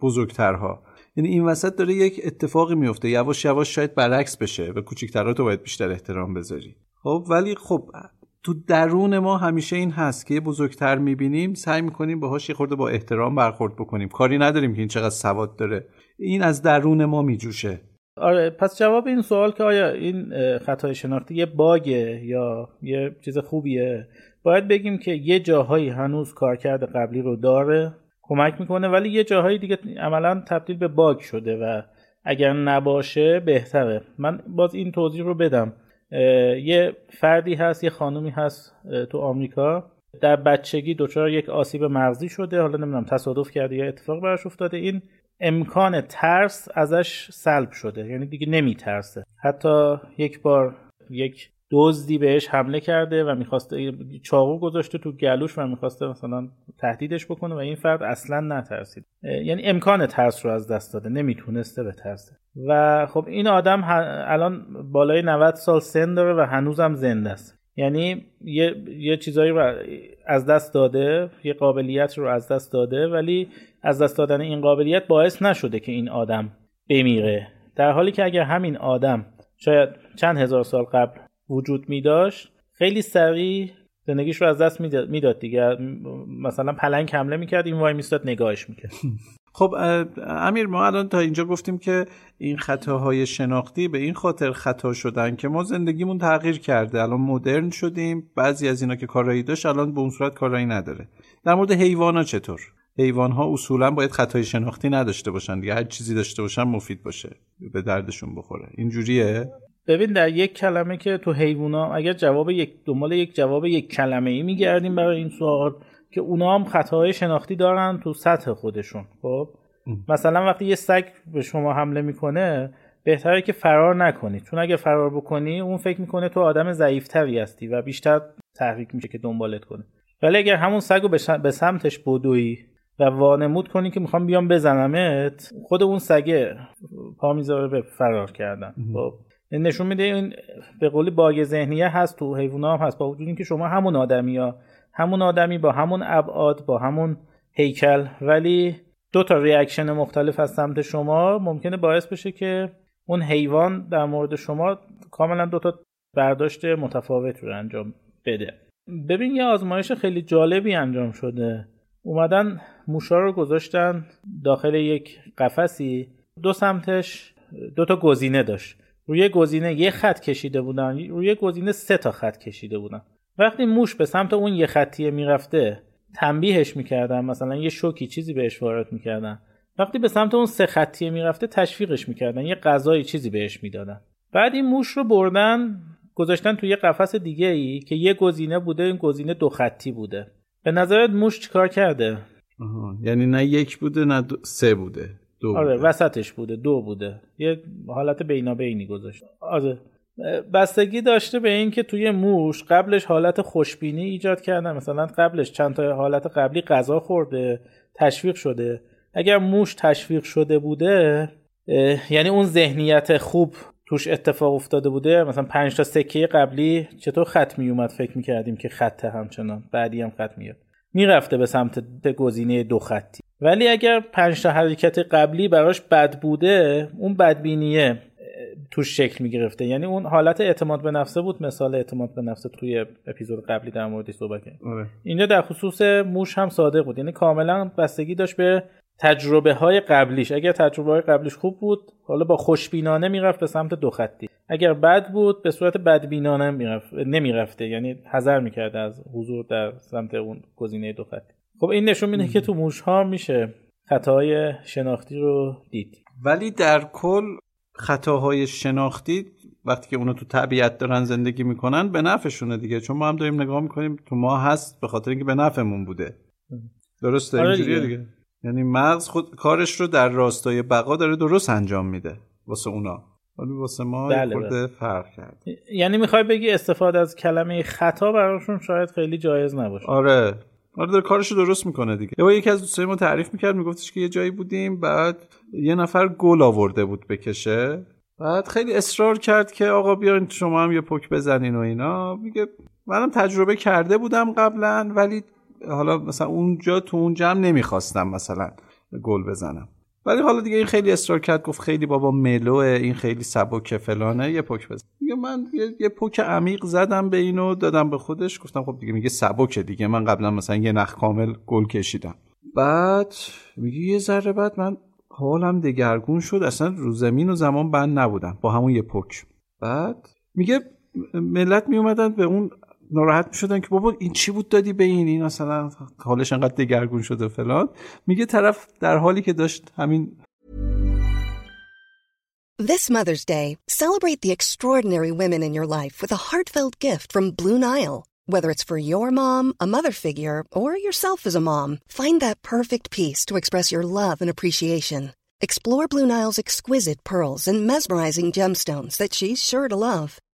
بزرگترها. یعنی این وسط داره یک اتفاقی میفته یواش یواش شاید برعکس بشه. و کوچیکترها تو باید بیشتر احترام بذاری. خب ولی خب تو درون ما همیشه این هست که بزرگتر می‌بینیم سعی می‌کنیم باهاش یه خورده با احترام برخورد بکنیم. کاری نداریم که این چقدر سواد داره. این از درون ما میجوشه. آره پس جواب این سوال که آیا این خطای شناختی یه باگه یا یه چیز خوبیه؟ باید بگیم که یه جاهایی هنوز کارکرد قبلی رو داره کمک می‌کنه ولی یه جاهایی دیگه عملا تبدیل به باگ شده و اگر نباشه بهتره. من باز این توضیح رو بدم. یه فردی هست یه خانومی هست تو آمریکا. در بچگی دچار یک آسیب مغزی شده. حالا نمی‌دونم تصادف کرده یا اتفاق براش افتاده. این امکان ترس ازش سلب شده. یعنی دیگه نمیترسه. حتی یک بار یک دزدی بهش حمله کرده و می‌خواسته چاقو گذاشته تو گلوش و می‌خواسته مثلا تهدیدش بکنه و این فرد اصلا نترسید. یعنی امکان ترس رو از دست داده نمی‌تونسته به ترسه و خب این آدم الان بالای 90 سال سن داره و هنوزم زنده است. یعنی یه, یه چیزایی رو از دست داده یه قابلیت رو از دست داده ولی از دست دادن این قابلیت باعث نشده که این آدم بمیره. در حالی که اگر همین آدم شاید چند هزار سال قبل وجود می داشت. خیلی سریع زندگیش رو از دست می‌داد دیگه. مثلا پلنگ حمله می‌کرد این وای میستاد نگاهش می‌کرد. [laughs] خب امیر ما الان تا اینجا گفتیم که این خطاهای شناختی به این خاطر خطا شدن که ما زندگیمون تغییر کرده. الان مدرن شدیم. بعضی از اینا که کارایی داشت الان به اون صورت کارایی نداره. در مورد حیوانا چطور؟ حیوان ها اصولا باید خطای شناختی نداشته باشن دیگه. هر چیزی داشته باشن مفید باشه. به دردشون بخوره. اینجوریه؟ ببین در یک کلمه که تو حیوونا اگر جواب یک دنبال یک جواب یک کلمه ای میگردیم برای این سوال که اونا هم خطاهای شناختی دارن تو سطح خودشون خب؟ مثلا وقتی یه سگ به شما حمله می‌کنه بهتره که فرار نکنی. چون اگه فرار بکنی اون فکر می‌کنه تو آدم ضعیفتری هستی و بیشتر تحریک میشه که دنبالت کنه. ولی اگر همون سگ رو به سمتش بدوی و وانمود کنی که می‌خوام بیام بزنمت خود اون سگه پا می‌ذاره به فرار کردن خب؟ نشون میده این به قولی bug ذهنیه هست تو حیونا هم هست. با وجود اینکه شما همون آدمی ها همون آدمی با همون ابعاد با همون هیکل ولی دو تا reaction مختلف از سمت شما ممکنه باعث بشه که اون حیوان در مورد شما کاملا دو تا برداشت متفاوت رو انجام بده. ببین یه آزمایش خیلی جالبی انجام شده. اومدن موشا رو گذاشتن داخل یک قفسی دو سمتش دو تا گزینه داشت. روی گزینه یه خط کشیده بودن روی گزینه سه تا خط کشیده بودن. وقتی موش به سمت اون یه خطیه می‌رفته تنبیهش می‌کردن مثلا یه شوکی چیزی بهش وارد می‌کردن. وقتی به سمت اون سه خطیه می‌رفته تشویقش می‌کردن یه غذای چیزی بهش می‌دادن. بعد این موش رو بردن گذاشتن توی یه قفس دیگه ای که یه گزینه بوده این گزینه دو خطی بوده. به نظرت موش چیکار کرده؟ یعنی نه یک بوده نه سه بوده. دو آره بوده. وسطش بوده دو بوده. یه حالت بینابینی گذاشته آره. بستگی داشته به اینکه توی موش قبلش حالت خوشبینی ایجاد کردن. مثلا قبلش چند تا حالت قبلی غذا خورده تشویق شده. اگر موش تشویق شده بوده یعنی اون ذهنیت خوب توش اتفاق افتاده بوده. مثلا پنج تا سکه قبلی چطور خط می اومد فکر می‌کردیم که خطه همچنان. بعدی هم خط میاد می‌رفته به سمت گزینه دو خطی. ولی اگر پنج تا حرکت قبلی براش بد بوده اون بدبینیه توش شکل می‌گرفته. یعنی اون حالت اعتماد به نفسه بود. مثال اعتماد به نفسه توی اپیزود قبلی در موردش صحبت کردیم. آره. اینجا در خصوص موش هم صادق بود. یعنی کاملا بستگی داشت به تجربه های قبلیش. اگر تجربه های قبلیش خوب بود حالا با خوشبینانه می‌رفت به سمت دو خطی. اگر بد بود به صورت بدبینانه می‌رفت نمی‌رفته. یعنی حذر می‌کرده از حضور در سمت اون گزینه دو خطی. خب این نشون میده که تو موش ها میشه خطاهای شناختی رو دید. ولی در کل خطاهای شناختی وقتی که اونا تو طبیعت دارن زندگی می‌کنن به نفعشونه دیگه. چون ما هم داریم نگاه می‌کنیم تو ما هست به خاطر اینکه به نفعمون بوده. درسته؟ آره اینجوریه دیگه. دیگه. یعنی مغز خود کارش رو در راستای بقا داره درست انجام میده واسه اونا. ولی واسه ما بله، خورده فرق کرد. یعنی می‌خوای بگی استفاده از کلمه خطا براشون شاید خیلی جایز نباشه. آره. آره داره کارش رو درست می‌کنه دیگه. یه یکی از دوستای ما تعریف می‌کرد میگفتش که یه جایی بودیم بعد یه نفر گل آورده بود بکشه. بعد خیلی اصرار کرد که آقا بیاین شما هم یه پک بزنین و اینا. میگه منم تجربه کرده بودم قبلا ولی حالا مثلا اونجا تو اون جمع نمی‌خواستم مثلا گل بزنم. ولی حالا دیگه این خیلی اصرار کرد گفت خیلی بابا ملوه این خیلی سبکه فلانه یه پک بزن. میگه من یه, یه پک عمیق زدم به اینو دادم به خودش گفتم خب دیگه میگه سبکه دیگه. من قبلا مثلا یه نخ کامل گل کشیدم. بعد میگه یه ذره بعد من حالم دگرگون شد. اصلا رو زمین و زمان بند نبودم. با همون یه پک. بعد میگه ملت میومدن به اون ناراحت میشدن که بابا این چی بود دادی به این این مثلا حالش انقدر دگرگون شده فلان میگه طرف در حالی که داشت همین This Mother's Day, celebrate the extraordinary women in your life with a heartfelt gift from Blue Nile. Whether it's for your mom, a mother figure, or yourself as a mom, find that perfect piece to express your love and appreciation. Explore Blue Nile's exquisite pearls and mesmerizing gemstones that she's sure to love.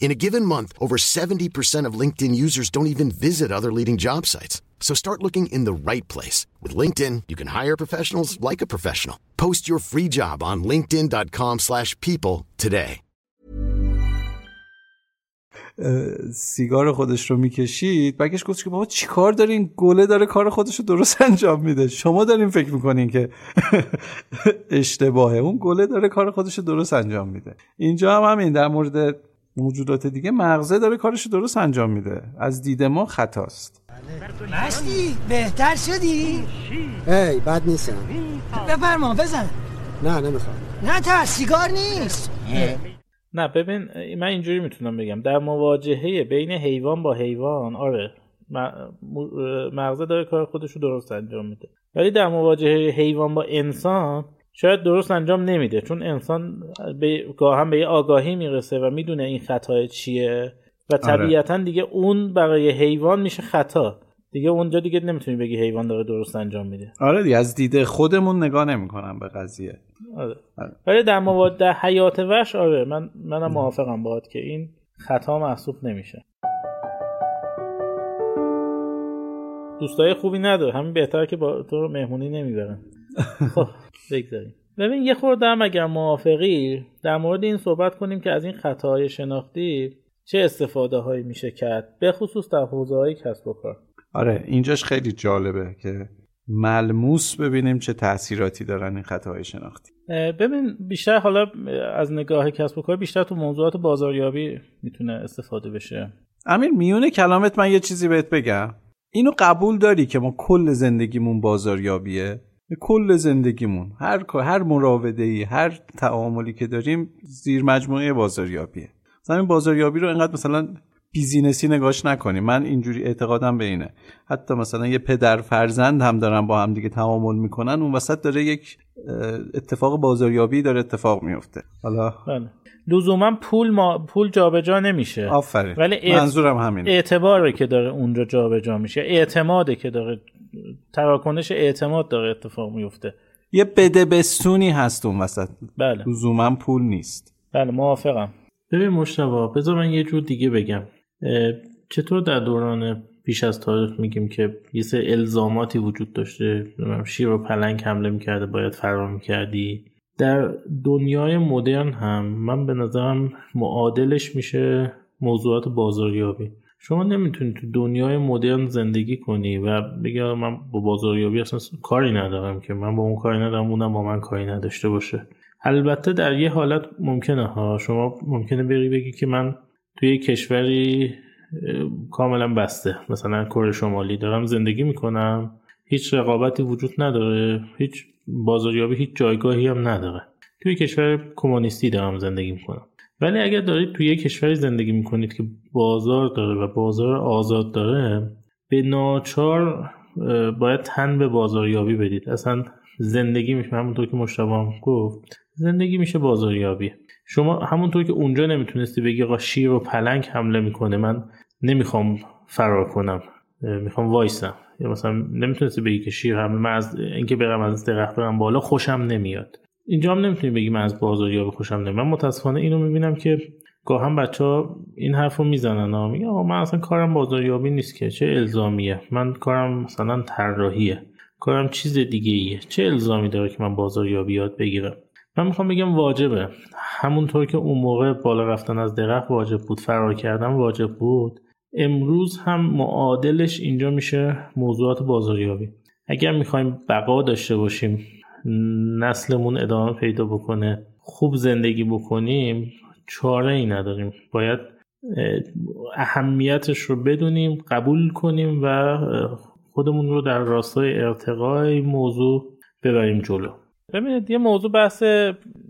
In a given month, over 70% of LinkedIn users don't even visit other leading job sites. So start looking in the right place. With LinkedIn, you can hire professionals like a professional. Post your free job on linkedin.com slash people today. اه، سیگار خودش رو میکشید بگش گفت که بابا چیکار دارین گله داره کار خودش رو درست [laughs] انجام میده شما دارین فکر میکنین که [laughs] اشتباهه اون گله داره کار خودش رو درست انجام میده اینجا هم همین در مورد موجودات دیگه مغزه داره کارش رو درست انجام میده. از دید ما خطاست. مستی بهتر شدی؟ هی بد نیستم. بفرما بزن. نه نمی‌خوام. نه تا سیگار نیست. نه. ببین من اینجوری می‌تونم بگم. در مواجهه بین حیوان با حیوان آره مغزه داره کار خودش رو درست انجام میده. ولی در مواجهه حیوان با انسان شاید درست انجام نمیده چون انسان به گاهم به یه آگاهی می‌رسه و می‌دونه این خطای چیه و طبیعتا دیگه اون برای حیوان میشه خطا. دیگه اونجا دیگه نمی‌تونی بگی حیوان داره درست انجام میده. آره دیگه از دید خودمون نگاه نمی‌کنم به قضیه. آره. ولی در مواد در حیات وحش آره من منم موافقم باهات که این خطا محسوب نمیشه. دوستای خوبی نداره. همین بهتره که با تو رو مهمونی نمی‌برن. خب بگذاریم. ببین یه خورده هم اگر موافقی در مورد این صحبت کنیم که از این خطاهای شناختی چه استفاده هایی میشه کرد به خصوص در حوزه های کسب و کار. آره اینجاش خیلی جالبه که ملموس ببینیم چه تاثیراتی دارن این خطاهای شناختی. ببین بیشتر حالا از نگاه کسب و کار بیشتر تو موضوعات بازاریابی می‌تونه استفاده بشه. امیر میونه کلامت من یه چیزی بهت بگم. اینو قبول داری که ما کل زندگیمون بازاریابیه؟ کل زندگیمون هر هر مراوده ای هر تعاملی که داریم زیر مجموعه بازاریابیه. مثلا این بازاریابی رو انقدر مثلا بیزینسی نگاش نکنیم. من اینجوری اعتقادم به اینه. حتی مثلا یه پدر فرزند هم دارن با هم دیگه تعامل می‌کنن اون وسط داره یک اتفاق بازاریابی داره اتفاق میفته حالا بله. لزوما پول ما پول جابجا نمیشه. آفرین. ولی. منظورم همینه. اعتباره که داره اونجا جابجا میشه. اعتماده که داره تراکنش اعتماد داره اتفاق میفته. یه بده بستونی هست اون وسط. بله. لزوما پول نیست. بله موافقم. ببین مشتبه بذار من یه جور دیگه بگم. چطور در دوران پیش از تاریخ میگیم که یه سه الزاماتی وجود داشته؟ شیر و پلنگ حمله می‌کرده باید فرار می‌کردی. در دنیای مدرن هم من به نظرم معادلش میشه موضوعات بازاریابی. شما نمی‌تونی تو دنیای مدرن زندگی کنی و بگی من با بازاریابی اصلا کاری ندارم که من با اون کاری ندارم اونم با من کاری نداشته باشه. البته در یه حالت ممکنه ها. شما ممکنه بری بگی که من توی کشوری کاملا بسته. مثلا کره شمالی دارم زندگی می‌کنم هیچ رقابتی وجود نداره هیچ بازاریابی هیچ جایگاهی هم نداره. توی کشور کمونیستی دارم زندگی می‌کنم. ولی اگر دارید توی یک کشوری زندگی می‌کنید که بازار داره و بازار آزاد داره به ناچار باید تن به بازاریابی بدید. اصلا زندگی میشه همونطور که مشتبه گفت زندگی میشه بازاریابی. شما همونطور که اونجا نمی‌تونستی بگی آقا شیر و پلنگ حمله می‌کنه من نمی‌خوام فرار کنم می‌خوام وایسم. یا مثلا نمی‌تونستی بگی که شیر حمله من از اینکه برم از درخت برم بالا خوشم نمیاد. اینجا هم نمی‌تونی بگی من از بازاریابی خوشم نمیاد. من متاسفانه اینو می‌بینم که گاهم بچه ها این حرف رو می‌زنن ها. میگه من اصلا کارم بازاریابی نیست که. چه الزامیه؟ من کارم مثلا طراحیه. کارم چیز دیگه ایه چه الزامی داره که من بازاریابی یاد بگیرم؟ من می‌خوام بگم واجبه. همونطور که اون موقع بالا رفتن از درخت واجب بود فرار کردن واجب بود امروز هم معادلش اینجا میشه موضوعات بازاریابی. اگر می‌خوایم بقا داشته باشیم نسلمون ادامه پیدا بکنه خوب زندگی بکنیم چاره ای نداریم. باید اهمیتش رو بدونیم قبول کنیم و خودمون رو در راستای ارتقای موضوع ببریم جلو. ببینید یه موضوع بحث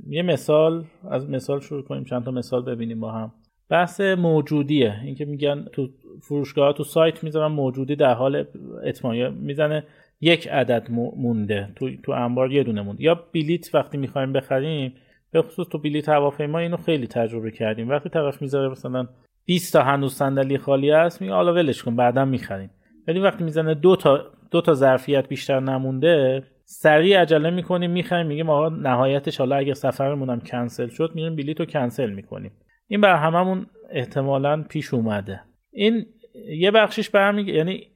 یه مثال از مثال شروع کنیم چند تا مثال ببینیم با هم. بحث موجودیه. اینکه میگن تو فروشگاه تو سایت می‌ذارن موجودی در حال اتمام می‌زنه. یک عدد مونده. تو تو انبار یه دونه مونده. یا بلیت وقتی می‌خوایم بخریم به خصوص تو بلیت هواپیما اینو خیلی تجربه کردیم. وقتی طرف می‌ذاره مثلا 20 تا هنوز صندلی خالی هست میگه حالا ولش کن بعدا می‌خریم. ولی وقتی می‌زنه دو تا دو تا ظرفیت بیشتر نمونده سریع عجله می‌کنیم می‌خوایم میگیم آقا نهایتش حالا اگه سفرمون هم کنسل شد میریم بلیط رو کنسل می‌کنیم. این بر هممون احتمالا پیش اومده. این یه بخشش برمیگه یعنی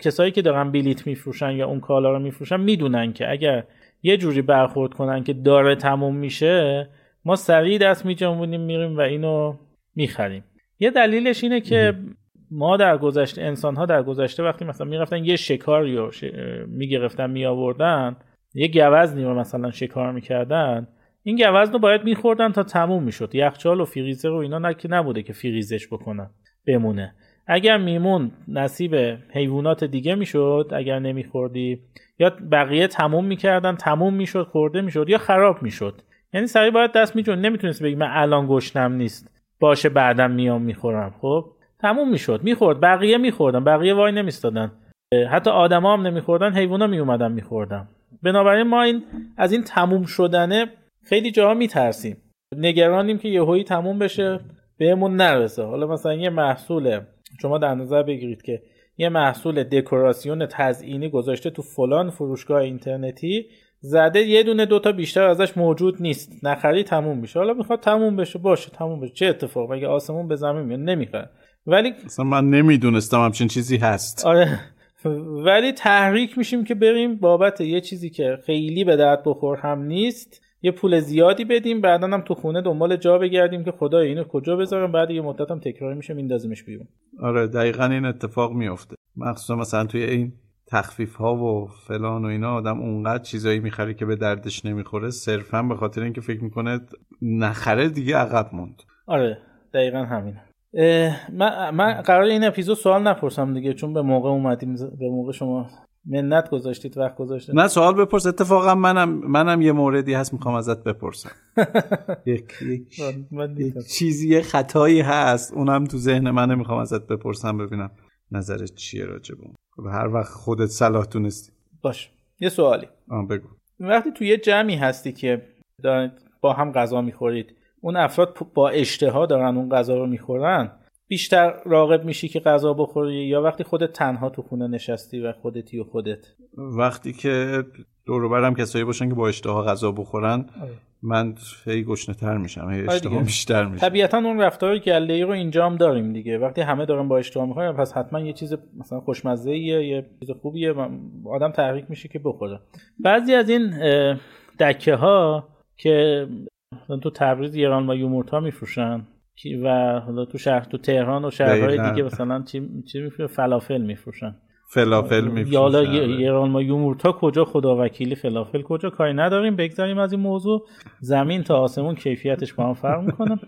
کسایی که دارن بلیت میفروشن یا اون کالا رو میفروشن می‌دونن که اگر یه جوری برخورد کنن که داره تموم میشه ما سریع دست میجنبونیم میریم و اینو می‌خریم. یه دلیلش اینه که ما در گذشته انسان ها در گذشته وقتی مثلا می‌رفتن یه شکاری رو ش... می‌گرفتن میآوردن یه گوزنی رو مثلا شکار می‌کردن این گوزن رو باید میخوردن تا تموم می‌شد. یخچال و فریزر رو اینا نه که نبوده که فریزش بکنن بمونه. اگر میمون نصیب حیوانات دیگه می‌شد اگر نمیخوردی یا بقیه تموم می‌کردن تموم می‌شد خورده می‌شد یا خراب می‌شد. یعنی سریع باید دست میجون نمی‌تونست بگی من الان گشتم نیست. باشه بعدم میام می‌خورم. خب؟ تموم می‌شد. می‌خورد. بقیه میخوردن. بقیه وای نمیستادن. حتی آدما هم نمیخوردن. حیونا میومدن میخوردن. بنابراین ما این از این تموم شدنه خیلی جاها میترسیم. نگرانیم که یهویی تموم بشه بهمون نرسه. حالا مثلا یه محصول شما در نظر بگیرید که یه محصول دکوراسیون تزئینی گذاشته تو فلان فروشگاه اینترنتی زده یه دونه دوتا بیشتر ازش موجود نیست. نخری تموم میشه. حالا می‌خواد تموم بشه باشه تموم بشه. چه اتفاق؟ مگه آسمون به زمین میاد؟ نمی‌خواد. ولی اصلا من نمی‌دونستم همچین چیزی هست. آره. ولی تحریک میشیم که بریم بابت یه چیزی که خیلی به درد بخور هم نیست. یه پول زیادی بدیم بعدا هم تو خونه دنبال جا بگردیم که خدا اینو کجا بذارم بعد یه مدت هم تکرار میشه میندازیمش بیرون. آره دقیقا این اتفاق میفته مخصوصا مثلا توی این تخفیف ها و فلان و اینا آدم اونقدر چیزایی می‌خره که به دردش نمی‌خوره. صرفا به خاطر اینکه فکر می‌کنه نخره دیگه عقب موند. آره دقیقا همین من, من قرار این اپیزود سوال نپرسم دیگه چون به موقع اومدیم به موقع شما منت گذاشتید وقت گذاشتید. نه سوال بپرس اتفاقا منم منم یه موردی هست می‌خوام ازت بپرسم. [laughs] یک, یک, [laughs] یک چیزی یه خطایی هست. اونم تو ذهن منه می‌خوام ازت بپرسم ببینم نظرت چیه راجع به خب هر وقت خودت صلاح تونستی باش. یه سوالی. آه بگو. وقتی تو یه جمعی هستی که با هم غذا می‌خورید اون افراد با اشتها دارن اون غذا رو می‌خورن بیشتر راغب میشی که غذا بخوری یا وقتی خودت تنها تو خونه نشستی و خودتی و خودت؟ وقتی که دور برم کسایی باشن که با اشتها غذا بخورن آره. من هی گشنه تر میشم هی آره اشتها بیشتر میشه طبیعتا اون رفتار گله ای رو اینجا هم داریم دیگه. وقتی همه دارن با اشتها می‌خورن پس حتما یه چیز مثلا خوشمزه یه چیز خوبیه آدم تحریک میشه که بخوره. بعضی از این دکه ها که تو تبریز یرالما یومورتا میفروشن و حالا تو شهر تو تهران و شهرهای دیگه مثلا چی چی میفروشن؟ فلافل میفروشن. فلافل میفروشن. یا حالا یرالما یومورتا کجا خدا وکیلی فلافل؟ کجا؟ کاری نداریم. بگذاریم از این موضوع. زمین تا آسمون کیفیتش با هم فرق می‌کنه.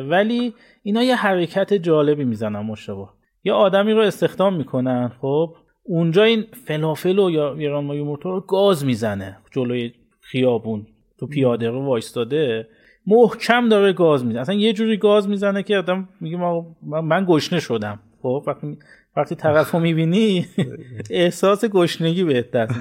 ولی اینا یه حرکت جالبی می‌زنن مشابه یه آدمی رو استخدام می‌کنن خب؟ اونجا این فلافل و یا ایران ما یومورتا رو گاز می‌زنه جلوی خیابون. تو پیاده رو وایستاده. محکم داره گاز می‌زنه. اصلا یه جوری گاز می‌زنه که آدم میگه من گشنه شدم. خب وقتی وقتی طرف رو می‌بینی [laughs] احساس گشنگی بهت دست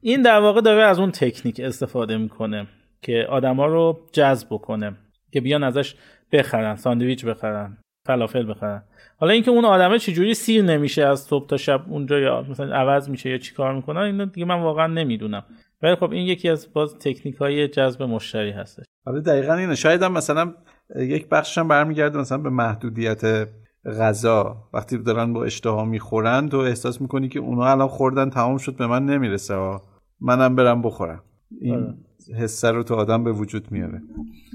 این در واقع داره از اون تکنیک استفاده می‌کنه که آدما رو جذب بکنه که بیان ازش بخرن ساندویچ بخرن فلافل بخرن. حالا اینکه اون آدمه چجوری سیر نمیشه از صبح تا شب اونجا یا مثلا عوض میشه یا چیکار می‌کنن اینو دیگه من واقعا نمی‌دونم. ولی خب این یکی از باز تکنیک های جذب مشتری هستش. آره دقیقا اینه. شاید هم مثلا یک بخشش هم برمیگرده مثلا به محدودیت غذا. وقتی دارن با اشتها می‌خورن تو احساس می‌کنی که اونا الان خوردن تمام شد به من نمی‌رسه. ها منم برم بخورم. این آره. حسه رو تو آدم به وجود میاره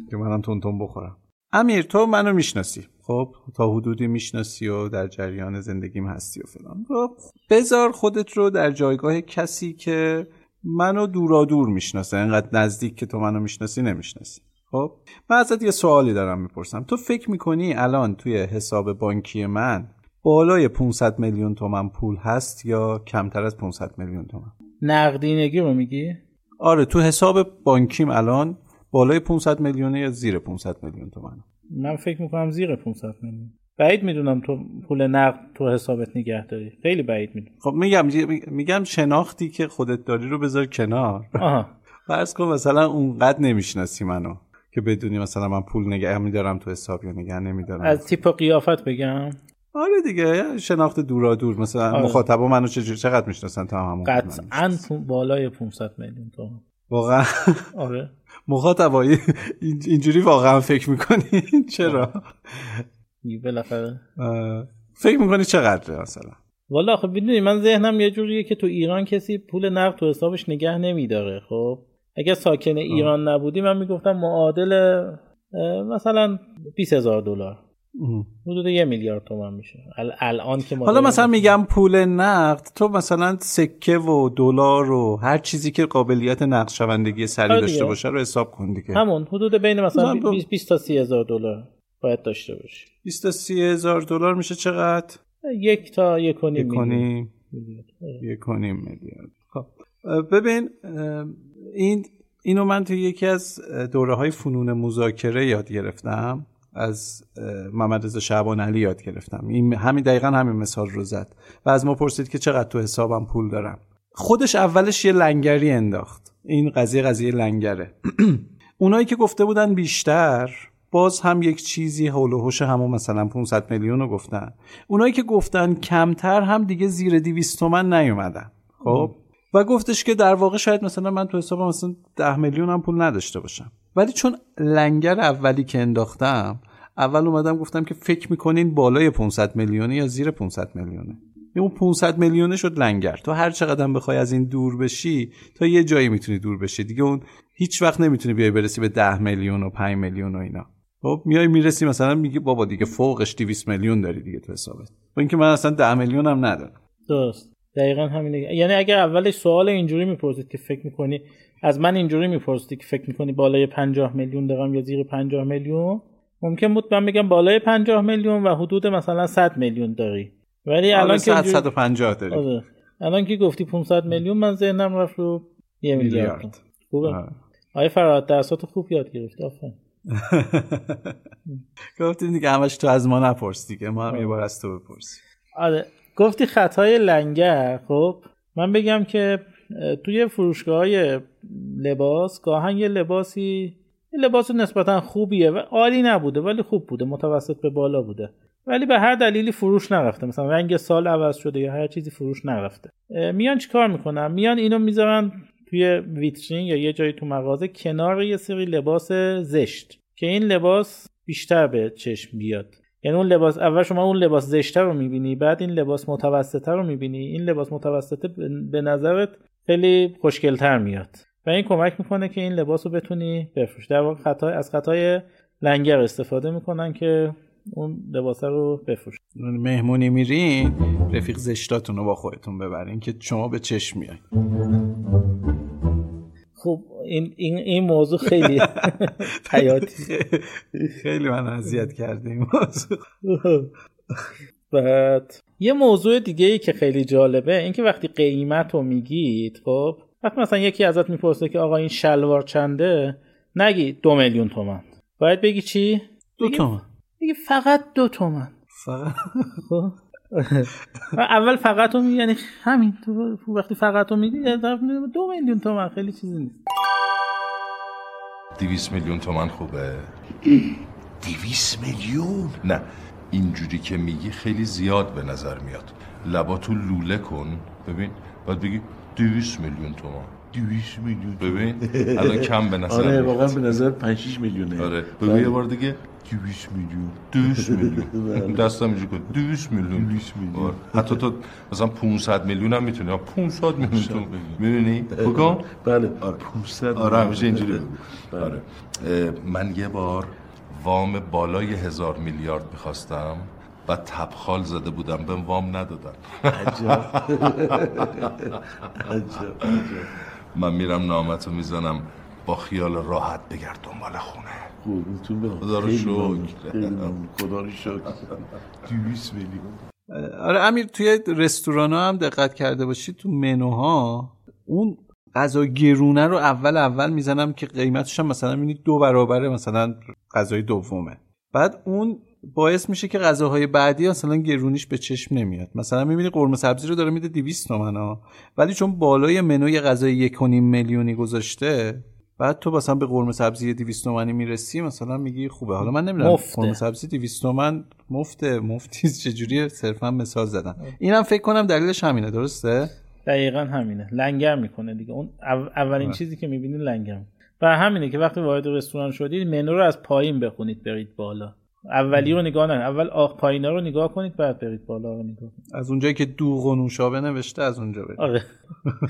که منم تون بخورم. امیر تو منو می‌شناسی. خب تا حدودی می‌شناسی و در جریان زندگیم هستی و فلان. خب بذار خودت رو در جایگاه کسی که منو دورا دور می‌شناسه. انقدر نزدیک که تو منو می‌شناسی نمی‌شناسی. خب؟ من ازت یه سوالی دارم می‌پرسم. تو فکر می‌کنی الان توی حساب بانکی من بالای 500 میلیون تومن پول هست یا کمتر از 500 میلیون تومن؟ نقدینگی رو میگی؟ آره تو حساب بانکیم الان بالای 500 میلیون یا زیر 500 میلیون تومن من فکر می‌کنم زیر 500 میلیون. بعید می‌دونم تو پول نقد تو حسابت نگه داری. خیلی بعید می‌دونم. خب میگم میگم شناختی که خودت داری رو بذار کنار. آها. فرض کن مثلا اونقدر نمی‌شناسی منو که بدونی مثلا من پول نگه میدارم تو حساب یا نگه نمیدارم. از تیپ قیافت بگم. آره دیگه شناخت دورا دور مثلا آره. مخاطبا منو چجوری چقدر می‌شناسن تا همون قطعا بالای 500 میلیون تومان. واقعا. آره. مخاطبایی اینجوری واقعا فکر می‌کنی؟ [laughs] چرا؟ بالاخره. فکر می‌کنی چقدر مثلا؟ والا خب می‌دونی من ذهنم یه جوریه که تو ایران کسی پول نقد تو حسابش نگه نمیداره خب؟ اگر ساکن ایران نبودی من می‌گفتم معادل مثلا 20 هزار دلار. حدود یه میلیارد تومن میشه. الان که حالا مثلا میگم پول نقد تو مثلا سکه و دلار و هر چیزی که قابلیت نقد شوندگی سریع آره داشته باشه رو حساب کن دیگه. همون حدود بین مثلا 20 تا 30 هزار دلار باید داشته باشی. 20 تا 30 هزار دلار میشه چقدر؟ یک تا یک و نیم یک و نیم. میلیارد خب ببین این اینو من توی یکی از دوره های فنون مذاکره یاد گرفتم از محمد رضا شعبان علی یاد گرفتم. این همین دقیقا همین مثال رو زد و از ما پرسید که چقدر تو حسابم پول دارم. خودش اولش یه لنگری انداخت. این قضیه قضیه لنگره. [clears throat] اونایی که گفته بودن بیشتر باز هم یک چیزی حول و حوش همون مثلا 500 میلیون رو گفتن. اونایی که گفتن کمتر هم دیگه زیر 200 تومن نیومدن. خب؟ و گفتش که در واقع شاید مثلا من تو حسابم مثلا 10 میلیون هم پول نداشته باشم. ولی چون لنگر اولی که انداختم اول اومدم گفتم که فکر می‌کنین بالای 500 میلیونه یا زیر 500 میلیونه؟ اون 500 میلیونه شد لنگر. تو هر چقدر بخوای از این دور بشی تا یه جایی می‌تونی دور بشی. دیگه اون هیچ وقت نمی‌تونی بیای برسی به 10 میلیون و 5 میلیون و اینا. خب میای می‌رسی مثلا میگی بابا دیگه فوقش 200 میلیون داری دیگه تو حسابت. با اینکه من اصلا 10 میلیون هم ندارم. درست. دقیقا همینه. یعنی اگر اولش سوال اینجوری می‌پرسید که فکر می‌کنی از من اینجوری می‌پرسید که فکر می‌کنی بالای 50 میلیون دارم یا زیر 50 میلیون ممکن بود من بگم بالای 50 میلیون و حدود مثلا 100 میلیون داری. ولی الان که 150 داری. آره. الان که گفتی 500 میلیون من ذهنم رفت رو یه میلیارد. خوبه. آره. فراد درسات خوب یاد گرفتی. آفرین. [laughs] گفتیم دیگه همش تو از ما نپرس دیگه ما هم یه بار از تو بپرسیم آره. گفتی خطای لنگر خب؟ من بگم که توی فروشگاه های لباس گاهن یه لباسی یه لباس نسبتا خوبیه و عالی نبوده ولی خوب بوده متوسط به بالا بوده. ولی به هر دلیلی فروش نرفته. مثلا رنگ سال عوض شده یا هر چیزی فروش نرفته. میان چیکار می‌کنن؟ میان اینو می‌ذارن توی ویترین یا یه جایی تو مغازه کنار یه سری لباس زشت که این لباس بیشتر به چشم بیاد. یعنی اون لباس اول شما اون لباس زشته رو می‌بینی بعد این لباس متوسطه رو می‌بینی. این لباس متوسطه به- نظرت خیلی خوشگلتر میاد. و این کمک می‌کنه که این لباس رو بتونی بفروش. در واقع خطای از خطای لنگر استفاده می‌کنن که اون لباس رو بفروش. مهمونی میرین رفیق زشتاتون رو با خودتون ببرین که شما به چشم میایین. خب این, این, این موضوع خیلی [laughs] حیاتی. خیلی من اذیت کرده این موضوع بعد یه موضوع دیگه ای که خیلی جالبه این که وقتی قیمت رو میگید خب وقتی مثلا یکی ازت می‌پرسه که آقا این شلوار چنده نگی دو میلیون تومن. باید بگی چی؟ دو تومن. بگی فقط دو تومن. فقط خب. اول فقط رو میگی یعنی همین. تو وقتی فقط رو میگی میگه دو میلیون تومن. خیلی چیزی نیست. دیویس میلیون تومن خوبه. دیویس میلیون؟ نه. اینجوری که میگی خیلی زیاد به نظر میاد. لباتو لوله کن. ببین باید بگی دیویس میلیون تومن. دیویس میلیون ببین [laughs] الان کم به نظر آره. واقعا به نظر 5 6 میلیونه. آره. بگو یه بار دیگه. دیویس میلیون. دویست میلیون. [laughs] دستم اینجا کن دویست میلیون. آره. حتی تو مثلا 500 میلیون هم می‌تونی. 500 میلیون تو. می‌بینی؟ بکن بله. آره. 500 آره همیشه اینجوری. بگو آره. من یه بار وام بالای هزار میلیارد می‌خواستم و تبخال زده بودم. به وام ندادن. عجب [laughs] عجب. من میرم نامتو می‌زنم با خیال راحت بگرد دنبال خونه. قربونتون برم خدا رو شکر. خدا رو شکر. 200 میلیون. آره امیر توی رستوران ها هم دقت کرده باشی تو منوها اون غذا گرونه رو اول اول می‌زنم که قیمتش هم مثلا می‌بینی دو برابره مثلا غذای دومه. بعد اون باعث میشه که غذاهای بعدی مثلا گرونیش به چشم نمیاد. مثلا می‌بینی قرمه سبزی رو داره میده 200 تومن ها ولی چون بالای منوی غذای یک و نیم میلیونی گذاشته بعد تو مثلا به قرمه سبزی 200 تومنی می‌رسی مثلا میگی خوبه. حالا من نمی‌دونم. قرمه سبزی 200 تومن مفته مفتی [laughs] چجوری صرفا مثال زدم. اینم فکر کنم دلیلش همینه درسته؟ دقیقا همینه. لنگر می‌کنه دیگه. اون او- اولین آره. چیزی که می‌بینید لنگر. و همینه که وقتی وارد رستوران شدید منو رو از پایین بخونید برید بالا. اولی رو نگاه نه اول آخ پایینا رو نگاه کنید بعد برید بالا رو نگاه کنید. از اونجایی که دوغ و نوشابه نوشته از اونجا برید. آره.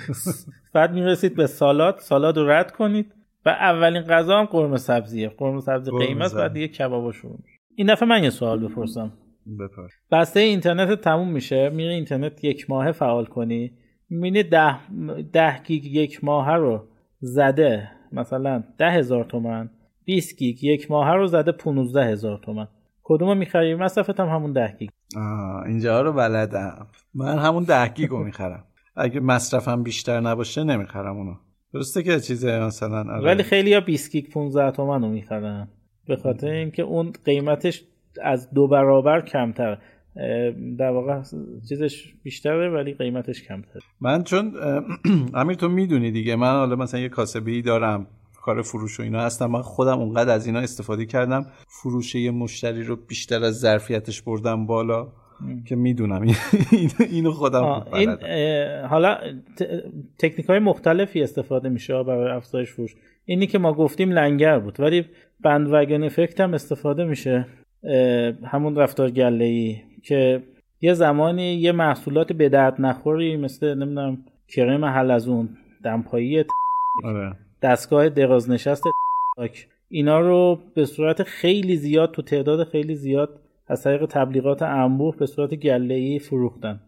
[laughs] بعد می‌رسید به سالاد. سالاد رو رد کنید. و اولین غذا هم قرمه سبزیه. قرمه سبزی قیمت. بعد دیگه کبابا شروع میشه. این دفعه من یه سوال بپرسم. بپر بسته اینترنت تموم میشه. میره اینترنت یک ماهه فعال کنی. می‌بینی ده, ده گیگ یک ماهه رو زده. مثلا ده هزار تومن. 20 گیگ یک ماهه رو زده 15 هزار تومن. کدوم رو می‌خری مصرفت هم همون ده گیگ. آه اینجا رو بلدم. من همون ده گیگو می‌خرم. اگه مصرفم بیشتر نباشه نمی‌خرم اونو. درسته که چیزه مثلا آره. ولی خیلی ها 20 گیگ 15 تومن رو می‌خرن. به خاطر اینکه اون قیمتش از دو برابر کمتر. در واقع چیزش بیشتره ولی قیمتش کمتر من چون [clears throat] امیر تو می‌دونی دیگه. من حالا مثلا یه کاسبی دارم. کار فروش و اینا هستم من خودم اونقدر از اینا استفاده کردم. فروش یه مشتری رو بیشتر از ظرفیتش بردم بالا که می‌دونم. اینو خودم این حالا تکنیک های مختلفی استفاده میشه برای افزایش فروش. اینی که ما گفتیم لنگر بود ولی بندوگن افکت هم استفاده میشه. همون رفتار گله ای که یه زمانی یه محصولات به درد نخوری مثل نمی‌دونم کرم حلزون دمپایی آره. دستگاه دراز نشست اینا رو به صورت خیلی زیاد تو تعداد خیلی زیاد از طریق تبلیغات انبوه به صورت گله فروختن.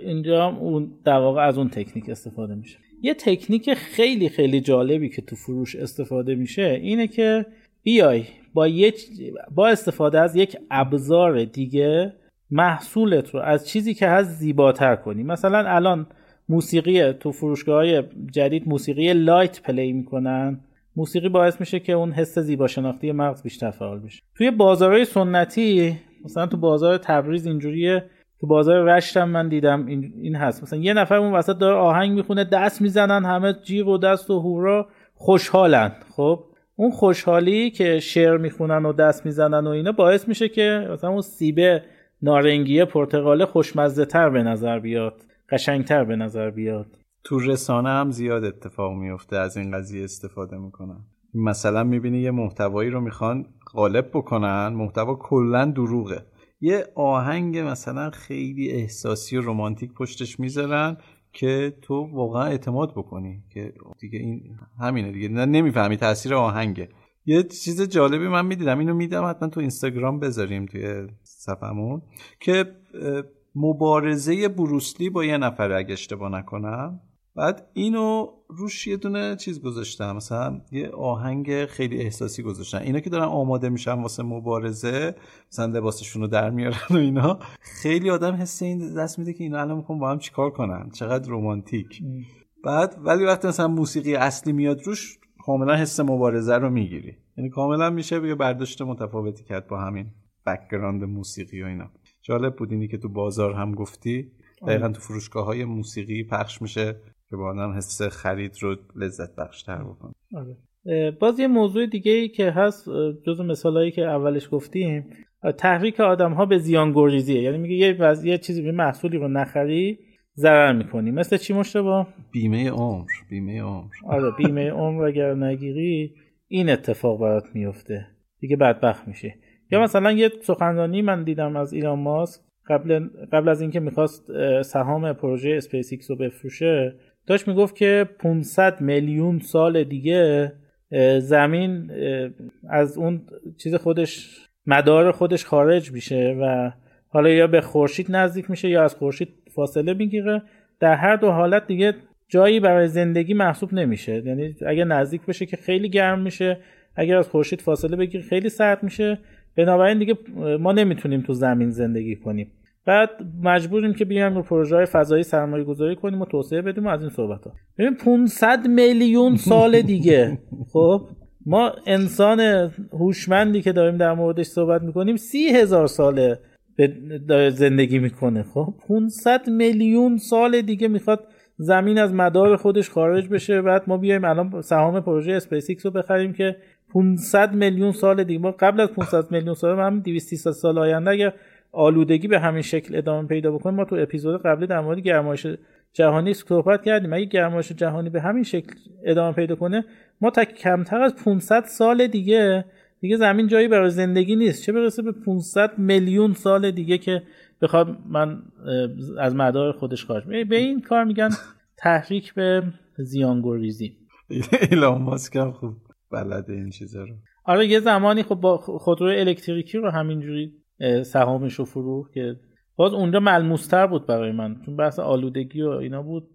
اینجا هم اون در واقع از اون تکنیک استفاده میشه. یه تکنیک خیلی خیلی جالبی که تو فروش استفاده میشه اینه که بیای با یک با استفاده از یک ابزار دیگه محصولت رو از چیزی که هست زیباتر کنی. مثلا الان موسیقی تو فروشگاه های جدید موسیقی light play می‌کنن. موسیقی باعث میشه که اون حس زیبا شناختی مغز بیشتر فعال بشه. توی بازارهای سنتی مثلا تو بازار تبریز اینجوریه تو بازار رشت هم من دیدم این, هست. مثلا یه نفر اون وسط داره آهنگ می‌خونه دست می‌زنن همه جیغ و دست و هورا خوشحالن. خب اون خوشحالی که شعر می‌خونن و دست می‌زنن و اینا باعث میشه که مثلا اون سیبه نارنگی پرتقاله خوشمزه تر به نظر بیاد. قشنگتر به نظر بیاد. تو رسانه هم زیاد اتفاق میفته از این قضیه استفاده می‌کنن. مثلا می‌بینی یه محتوایی رو می‌خوان غالب بکنن محتوا کلا دروغه. یه آهنگ مثلا خیلی احساسی و رمانتیک پشتش می‌ذارن که تو واقعا اعتماد بکنی که دیگه این همینه دیگه. نه نمی‌فهمی تاثیر آهنگه. یه چیز جالبی من می‌دیدم اینو میدم حتما تو اینستاگرام بذاریم توی صفمون که مبارزه بروسلی با یه نفر اگه اشتباه نکنم. بعد اینو روش یه دونه چیز گذاشتم مثلا یه آهنگ خیلی احساسی گذاشتن اینا که دارن آماده میشن واسه مبارزه مثلا لباسشون رو در میارن و اینا. خیلی آدم حس این دست میده که اینا الان می‌خوام با هم چیکار کنن؟ چقدر رومانتیک بعد ولی وقتی مثلا موسیقی اصلی میاد روش کاملا حس مبارزه رو می‌گیری. یعنی کاملا میشه بگه برداشت متفاوتی کرد با همین background موسیقی و اینا. جالب بود اینی که تو بازار هم گفتی. دقیقا تو فروشگاه های موسیقی پخش میشه که با آدم حس خرید رو لذت بخشتر بکنه. آره. باز یه موضوع دیگه ای که هست جز مثالهایی که اولش گفتیم تحریک آدم ها به زیان گریزیه. یعنی میگه یه وضعیت چیزی به محصولی رو نخری ضرر می‌کنی. مثل چی با بیمه عمر بیمه عمر. آره بیمه [laughs] عمر اگر نگیری این اتفاق برات میفته دیگه بدبخت میشه یا مثلا یه سخنرانی من دیدم از ایلان ماسک قبل قبل از اینکه می‌خواست سهام پروژه اسپیس ایکس رو بفروشه داشت می‌گفت که 500 میلیون سال دیگه زمین از اون چیز خودش مدار خودش خارج میشه و حالا یا به خورشید نزدیک میشه یا از خورشید فاصله می‌گیره. در هر دو حالت دیگه جایی برای زندگی محسوب نمیشه. یعنی اگر نزدیک بشه که خیلی گرم میشه اگر از خورشید فاصله بگیره خیلی سرد میشه. بنابراین دیگه ما نمی‌تونیم تو زمین زندگی کنیم. بعد مجبوریم که بیایم رو پروژه های فضایی سرمایه گذاری کنیم و توسعه بدیم و از این صحبت ها ببین 500 میلیون سال دیگه. [laughs] خب ما انسان هوشمندی که داریم در موردش صحبت می‌کنیم سی هزار ساله داره زندگی می‌کنه. خب 500 میلیون سال دیگه می‌خواد زمین از مدار خودش خارج بشه. بعد ما بیایم الان سهام پروژه اسپیس رو بخریم که 500 میلیون سال دیگه. ما قبل از 500 میلیون سال هم 200 سال آینده اگر آلودگی به همین شکل ادامه پیدا بکنه ما تو اپیزود قبلی در مورد گرمایش جهانی صحبت کردیم. اگه گرمایش جهانی به همین شکل ادامه پیدا کنه ما تا کمتر از 500 سال دیگه دیگه زمین جایی برای زندگی نیست. چه برسه به 500 میلیون سال دیگه که بخواد من از مدار خودش خارج به این کار میگن تحریک به زیانگوریزی [laughs] ایلان ماسک خوب بلده این چیزا رو. آره یه زمانی خب با خودرو الکتریکی رو همینجوری سهامش رو فروخت که باز اونجا ملموستر بود برای من. چون بحث آلودگی و اینا بود.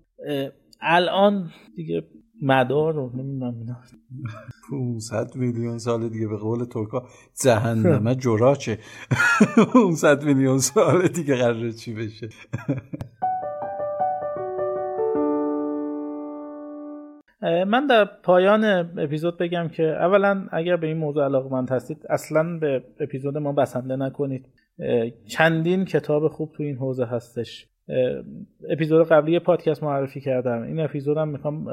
الان دیگه مدار رو نمی‌دونم اینا. [laughs] 500 میلیون سال دیگه به قول ترکا جهنمه جراچه 500 [laughs] میلیون سال دیگه قراره چی بشه؟ [laughs] من در پایان اپیزود بگم که اولا اگر به این موضوع علاقه هستید اصلا به اپیزود ما بسنده نکنید. چندین کتاب خوب تو این حوزه هستش. اپیزود قبلی پادکست معرفی کردم. این اپیزودم می‌خوام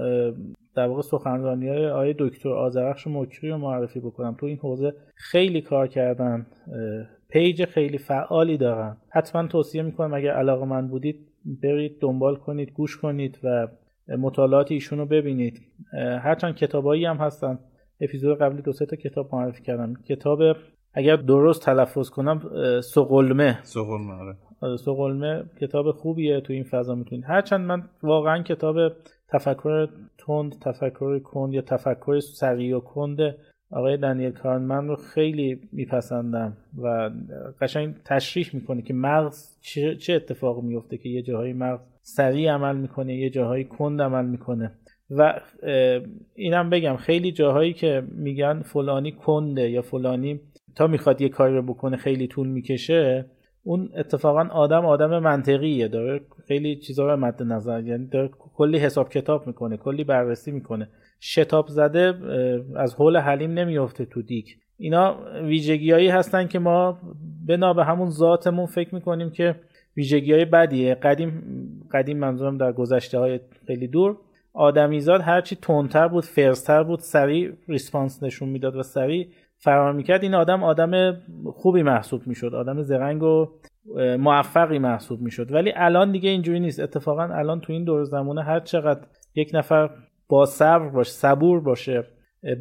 در واقع سخنرانی های آیه دکتر آزرخش مکری رو معرفی بکنم. تو این حوزه خیلی کار کردن پیج خیلی فعالی دارن. حتما توصیه می‌کنم اگر علاقه من بودید برید دنبال کنید گوش کنید و مطالعات ایشون رو ببینید هرچند کتابایی هم هستن. اپیزود قبلی دو سه تا کتاب معرفی کردم. کتاب اگر درست تلفظ کنم سقلمه. سقلمه آره. سقلمه کتاب خوبیه تو این فضا می‌تونید هرچند من واقعا کتاب تفکر تند تفکر کند یا تفکر سریع و کند آقای دنیل کارنمن رو خیلی میپسندم و قشنگ تشریح می‌کنه که مغز چه اتفاق میفته که یه جاهای مغز سریع عمل می‌کنه یه جاهایی کند عمل می‌کنه و اینم بگم خیلی جاهایی که میگن فلانی کنده یا فلانی تا می‌خواد یه کاری رو بکنه خیلی طول می‌کشه اون اتفاقا آدم آدم منطقیه. داره خیلی چیزا رو مد نظر یعنی داره کلی حساب کتاب می‌کنه کلی بررسی می‌کنه. شتاب زده از حول حلیم نمیفته تو دیک اینا ویژگیهایی هستن که ما بنا به همون ذاتمون فکر می‌کنیم که ویژگی های بدیه. قدیم قدیم منظورم در گذشته های خیلی دور. آدمیزاد هرچی تندتر بود فرستر بود سریع ریسپانس نشون می‌داد و سریع فرار می‌کرد این آدم آدم خوبی محسوب می‌شد آدم زرنگ و موفقی محسوب می‌شد. ولی الان دیگه اینجوری نیست. اتفاقا الان تو این دور زمانه هر چقدر یک نفر با صبر باشه صبور باشه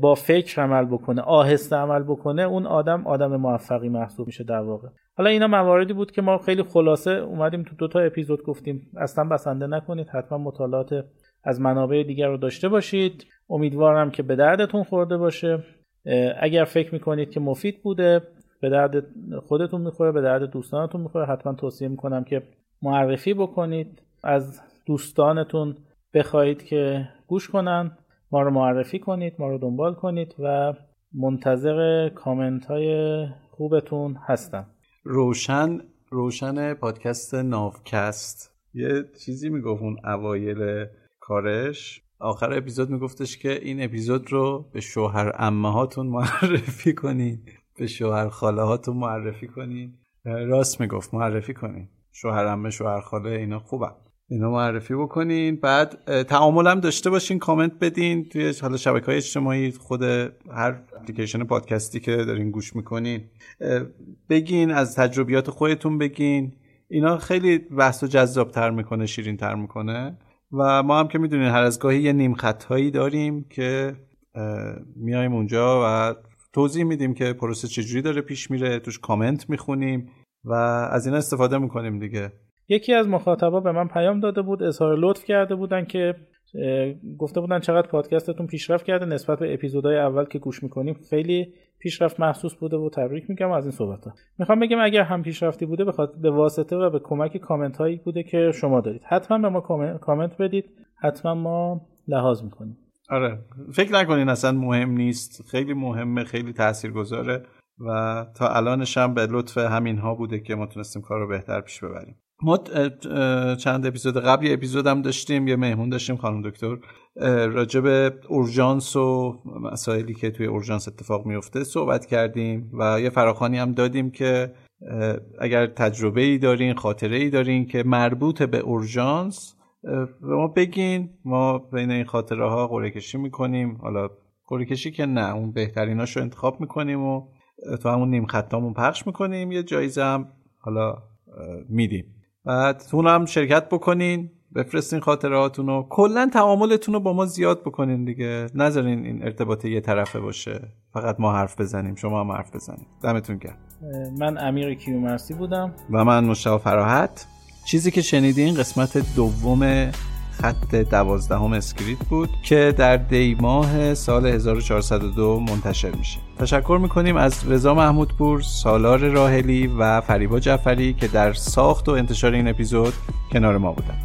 با فکر عمل بکنه آهسته عمل بکنه اون آدم آدم موفقی محسوب میشه در واقع. حالا اینا مواردی بود که ما خیلی خلاصه اومدیم تو دو تا اپیزود گفتیم اصلا بسنده نکنید حتما مطالعات از منابع دیگر رو داشته باشید. امیدوارم که به دردتون خورده باشه. اگر فکر می‌کنید که مفید بوده به درد خودتون می‌خوره به درد دوستانتون می‌خوره حتما توصیه می‌کنم که معرفی بکنید. از دوستانتون بخواهید که گوش کنن ما رو معرفی کنید ما رو دنبال کنید و منتظر کامنت های خوبتون هستم. روشن روشن پادکست نافکست یه چیزی می‌گفت اون اوایل کارش. آخر اپیزود میگفتش که این اپیزود رو به شوهر امه هاتون معرفی کنین. به شوهر خاله هاتون معرفی کنین. راست می‌گفت معرفی کنین. شوهر امه شوهر خاله اینا خوبه اینا معرفی بکنین. بعد تعامل هم داشته باشین کامنت بدین. توی حالا شبکه های اجتماعی خود هر اپلیکیشن پادکستی که دارین گوش می‌کنین. بگین از تجربیات خودتون بگین. اینا خیلی بحث و جذاب تر می‌کنه شیرین تر می‌کنه. و ما هم که می‌دونین هر از گاهی یه نیم خطهایی داریم که میایم اونجا و توضیح میدیم که پروسه چجوری داره پیش میره توش کامنت می‌خونیم و از اینا استفاده می‌کنیم دیگه. یکی از مخاطبا به من پیام داده بود اظهار لطف کرده بودن که گفته بودن چقدر پادکستتون پیشرفت کرده نسبت به اپیزودهای اول که گوش می‌کنیم. خیلی پیشرفت محسوس بوده و تبریک میگم از این صحبت ها می‌خوام بگم اگر هم پیشرفتی بوده بخواد به واسطه و به کمک کامنت هایی بوده که شما دارید. حتما به ما کامنت بدید. حتما ما لحاظ می‌کنیم. آره. فکر نکنین اصلا مهم نیست. خیلی مهمه خیلی تاثیرگذاره و تا الانش هم به لطف همین ها بوده که ما تونستیم کار رو بهتر پیش ببریم. ما چند اپیزود قبل یه اپیزود هم داشتیم یه مهمون داشتیم خانم دکتر. راجع به اورژانس و مسائلی که توی اورژانس اتفاق میفته صحبت کردیم و یه فراخانی هم دادیم که اگر تجربه ای دارین خاطره ای دارین که مربوط به اورژانس به ما بگین. ما بین این خاطره ها قرعه کشی می‌کنیم. حالا قرعه کشی که نه اون بهتریناشو انتخاب می‌کنیم و تو همون نیم خطامون پخش می‌کنیم یه جایزه هم حالا میدیم. بعد هم شرکت بکنین بفرستین خاطراتون رو کلا تعاملتون رو با ما زیاد بکنین دیگه. نذارین این ارتباط یه طرفه باشه. فقط ما حرف بزنیم. شما هم حرف بزنیم دمتون گرم. من امیر کیومرسی بودم. و من مشتاق فراحت. چیزی که شنیدین قسمت دوم خط دوازدهم اسکریت بود که در دی ماه سال 1402 منتشر میشه. تشکر می‌کنیم از رضا محمودپور، سالار راهلی و فریبا جعفری که در ساخت و انتشار این اپیزود کنار ما بودن.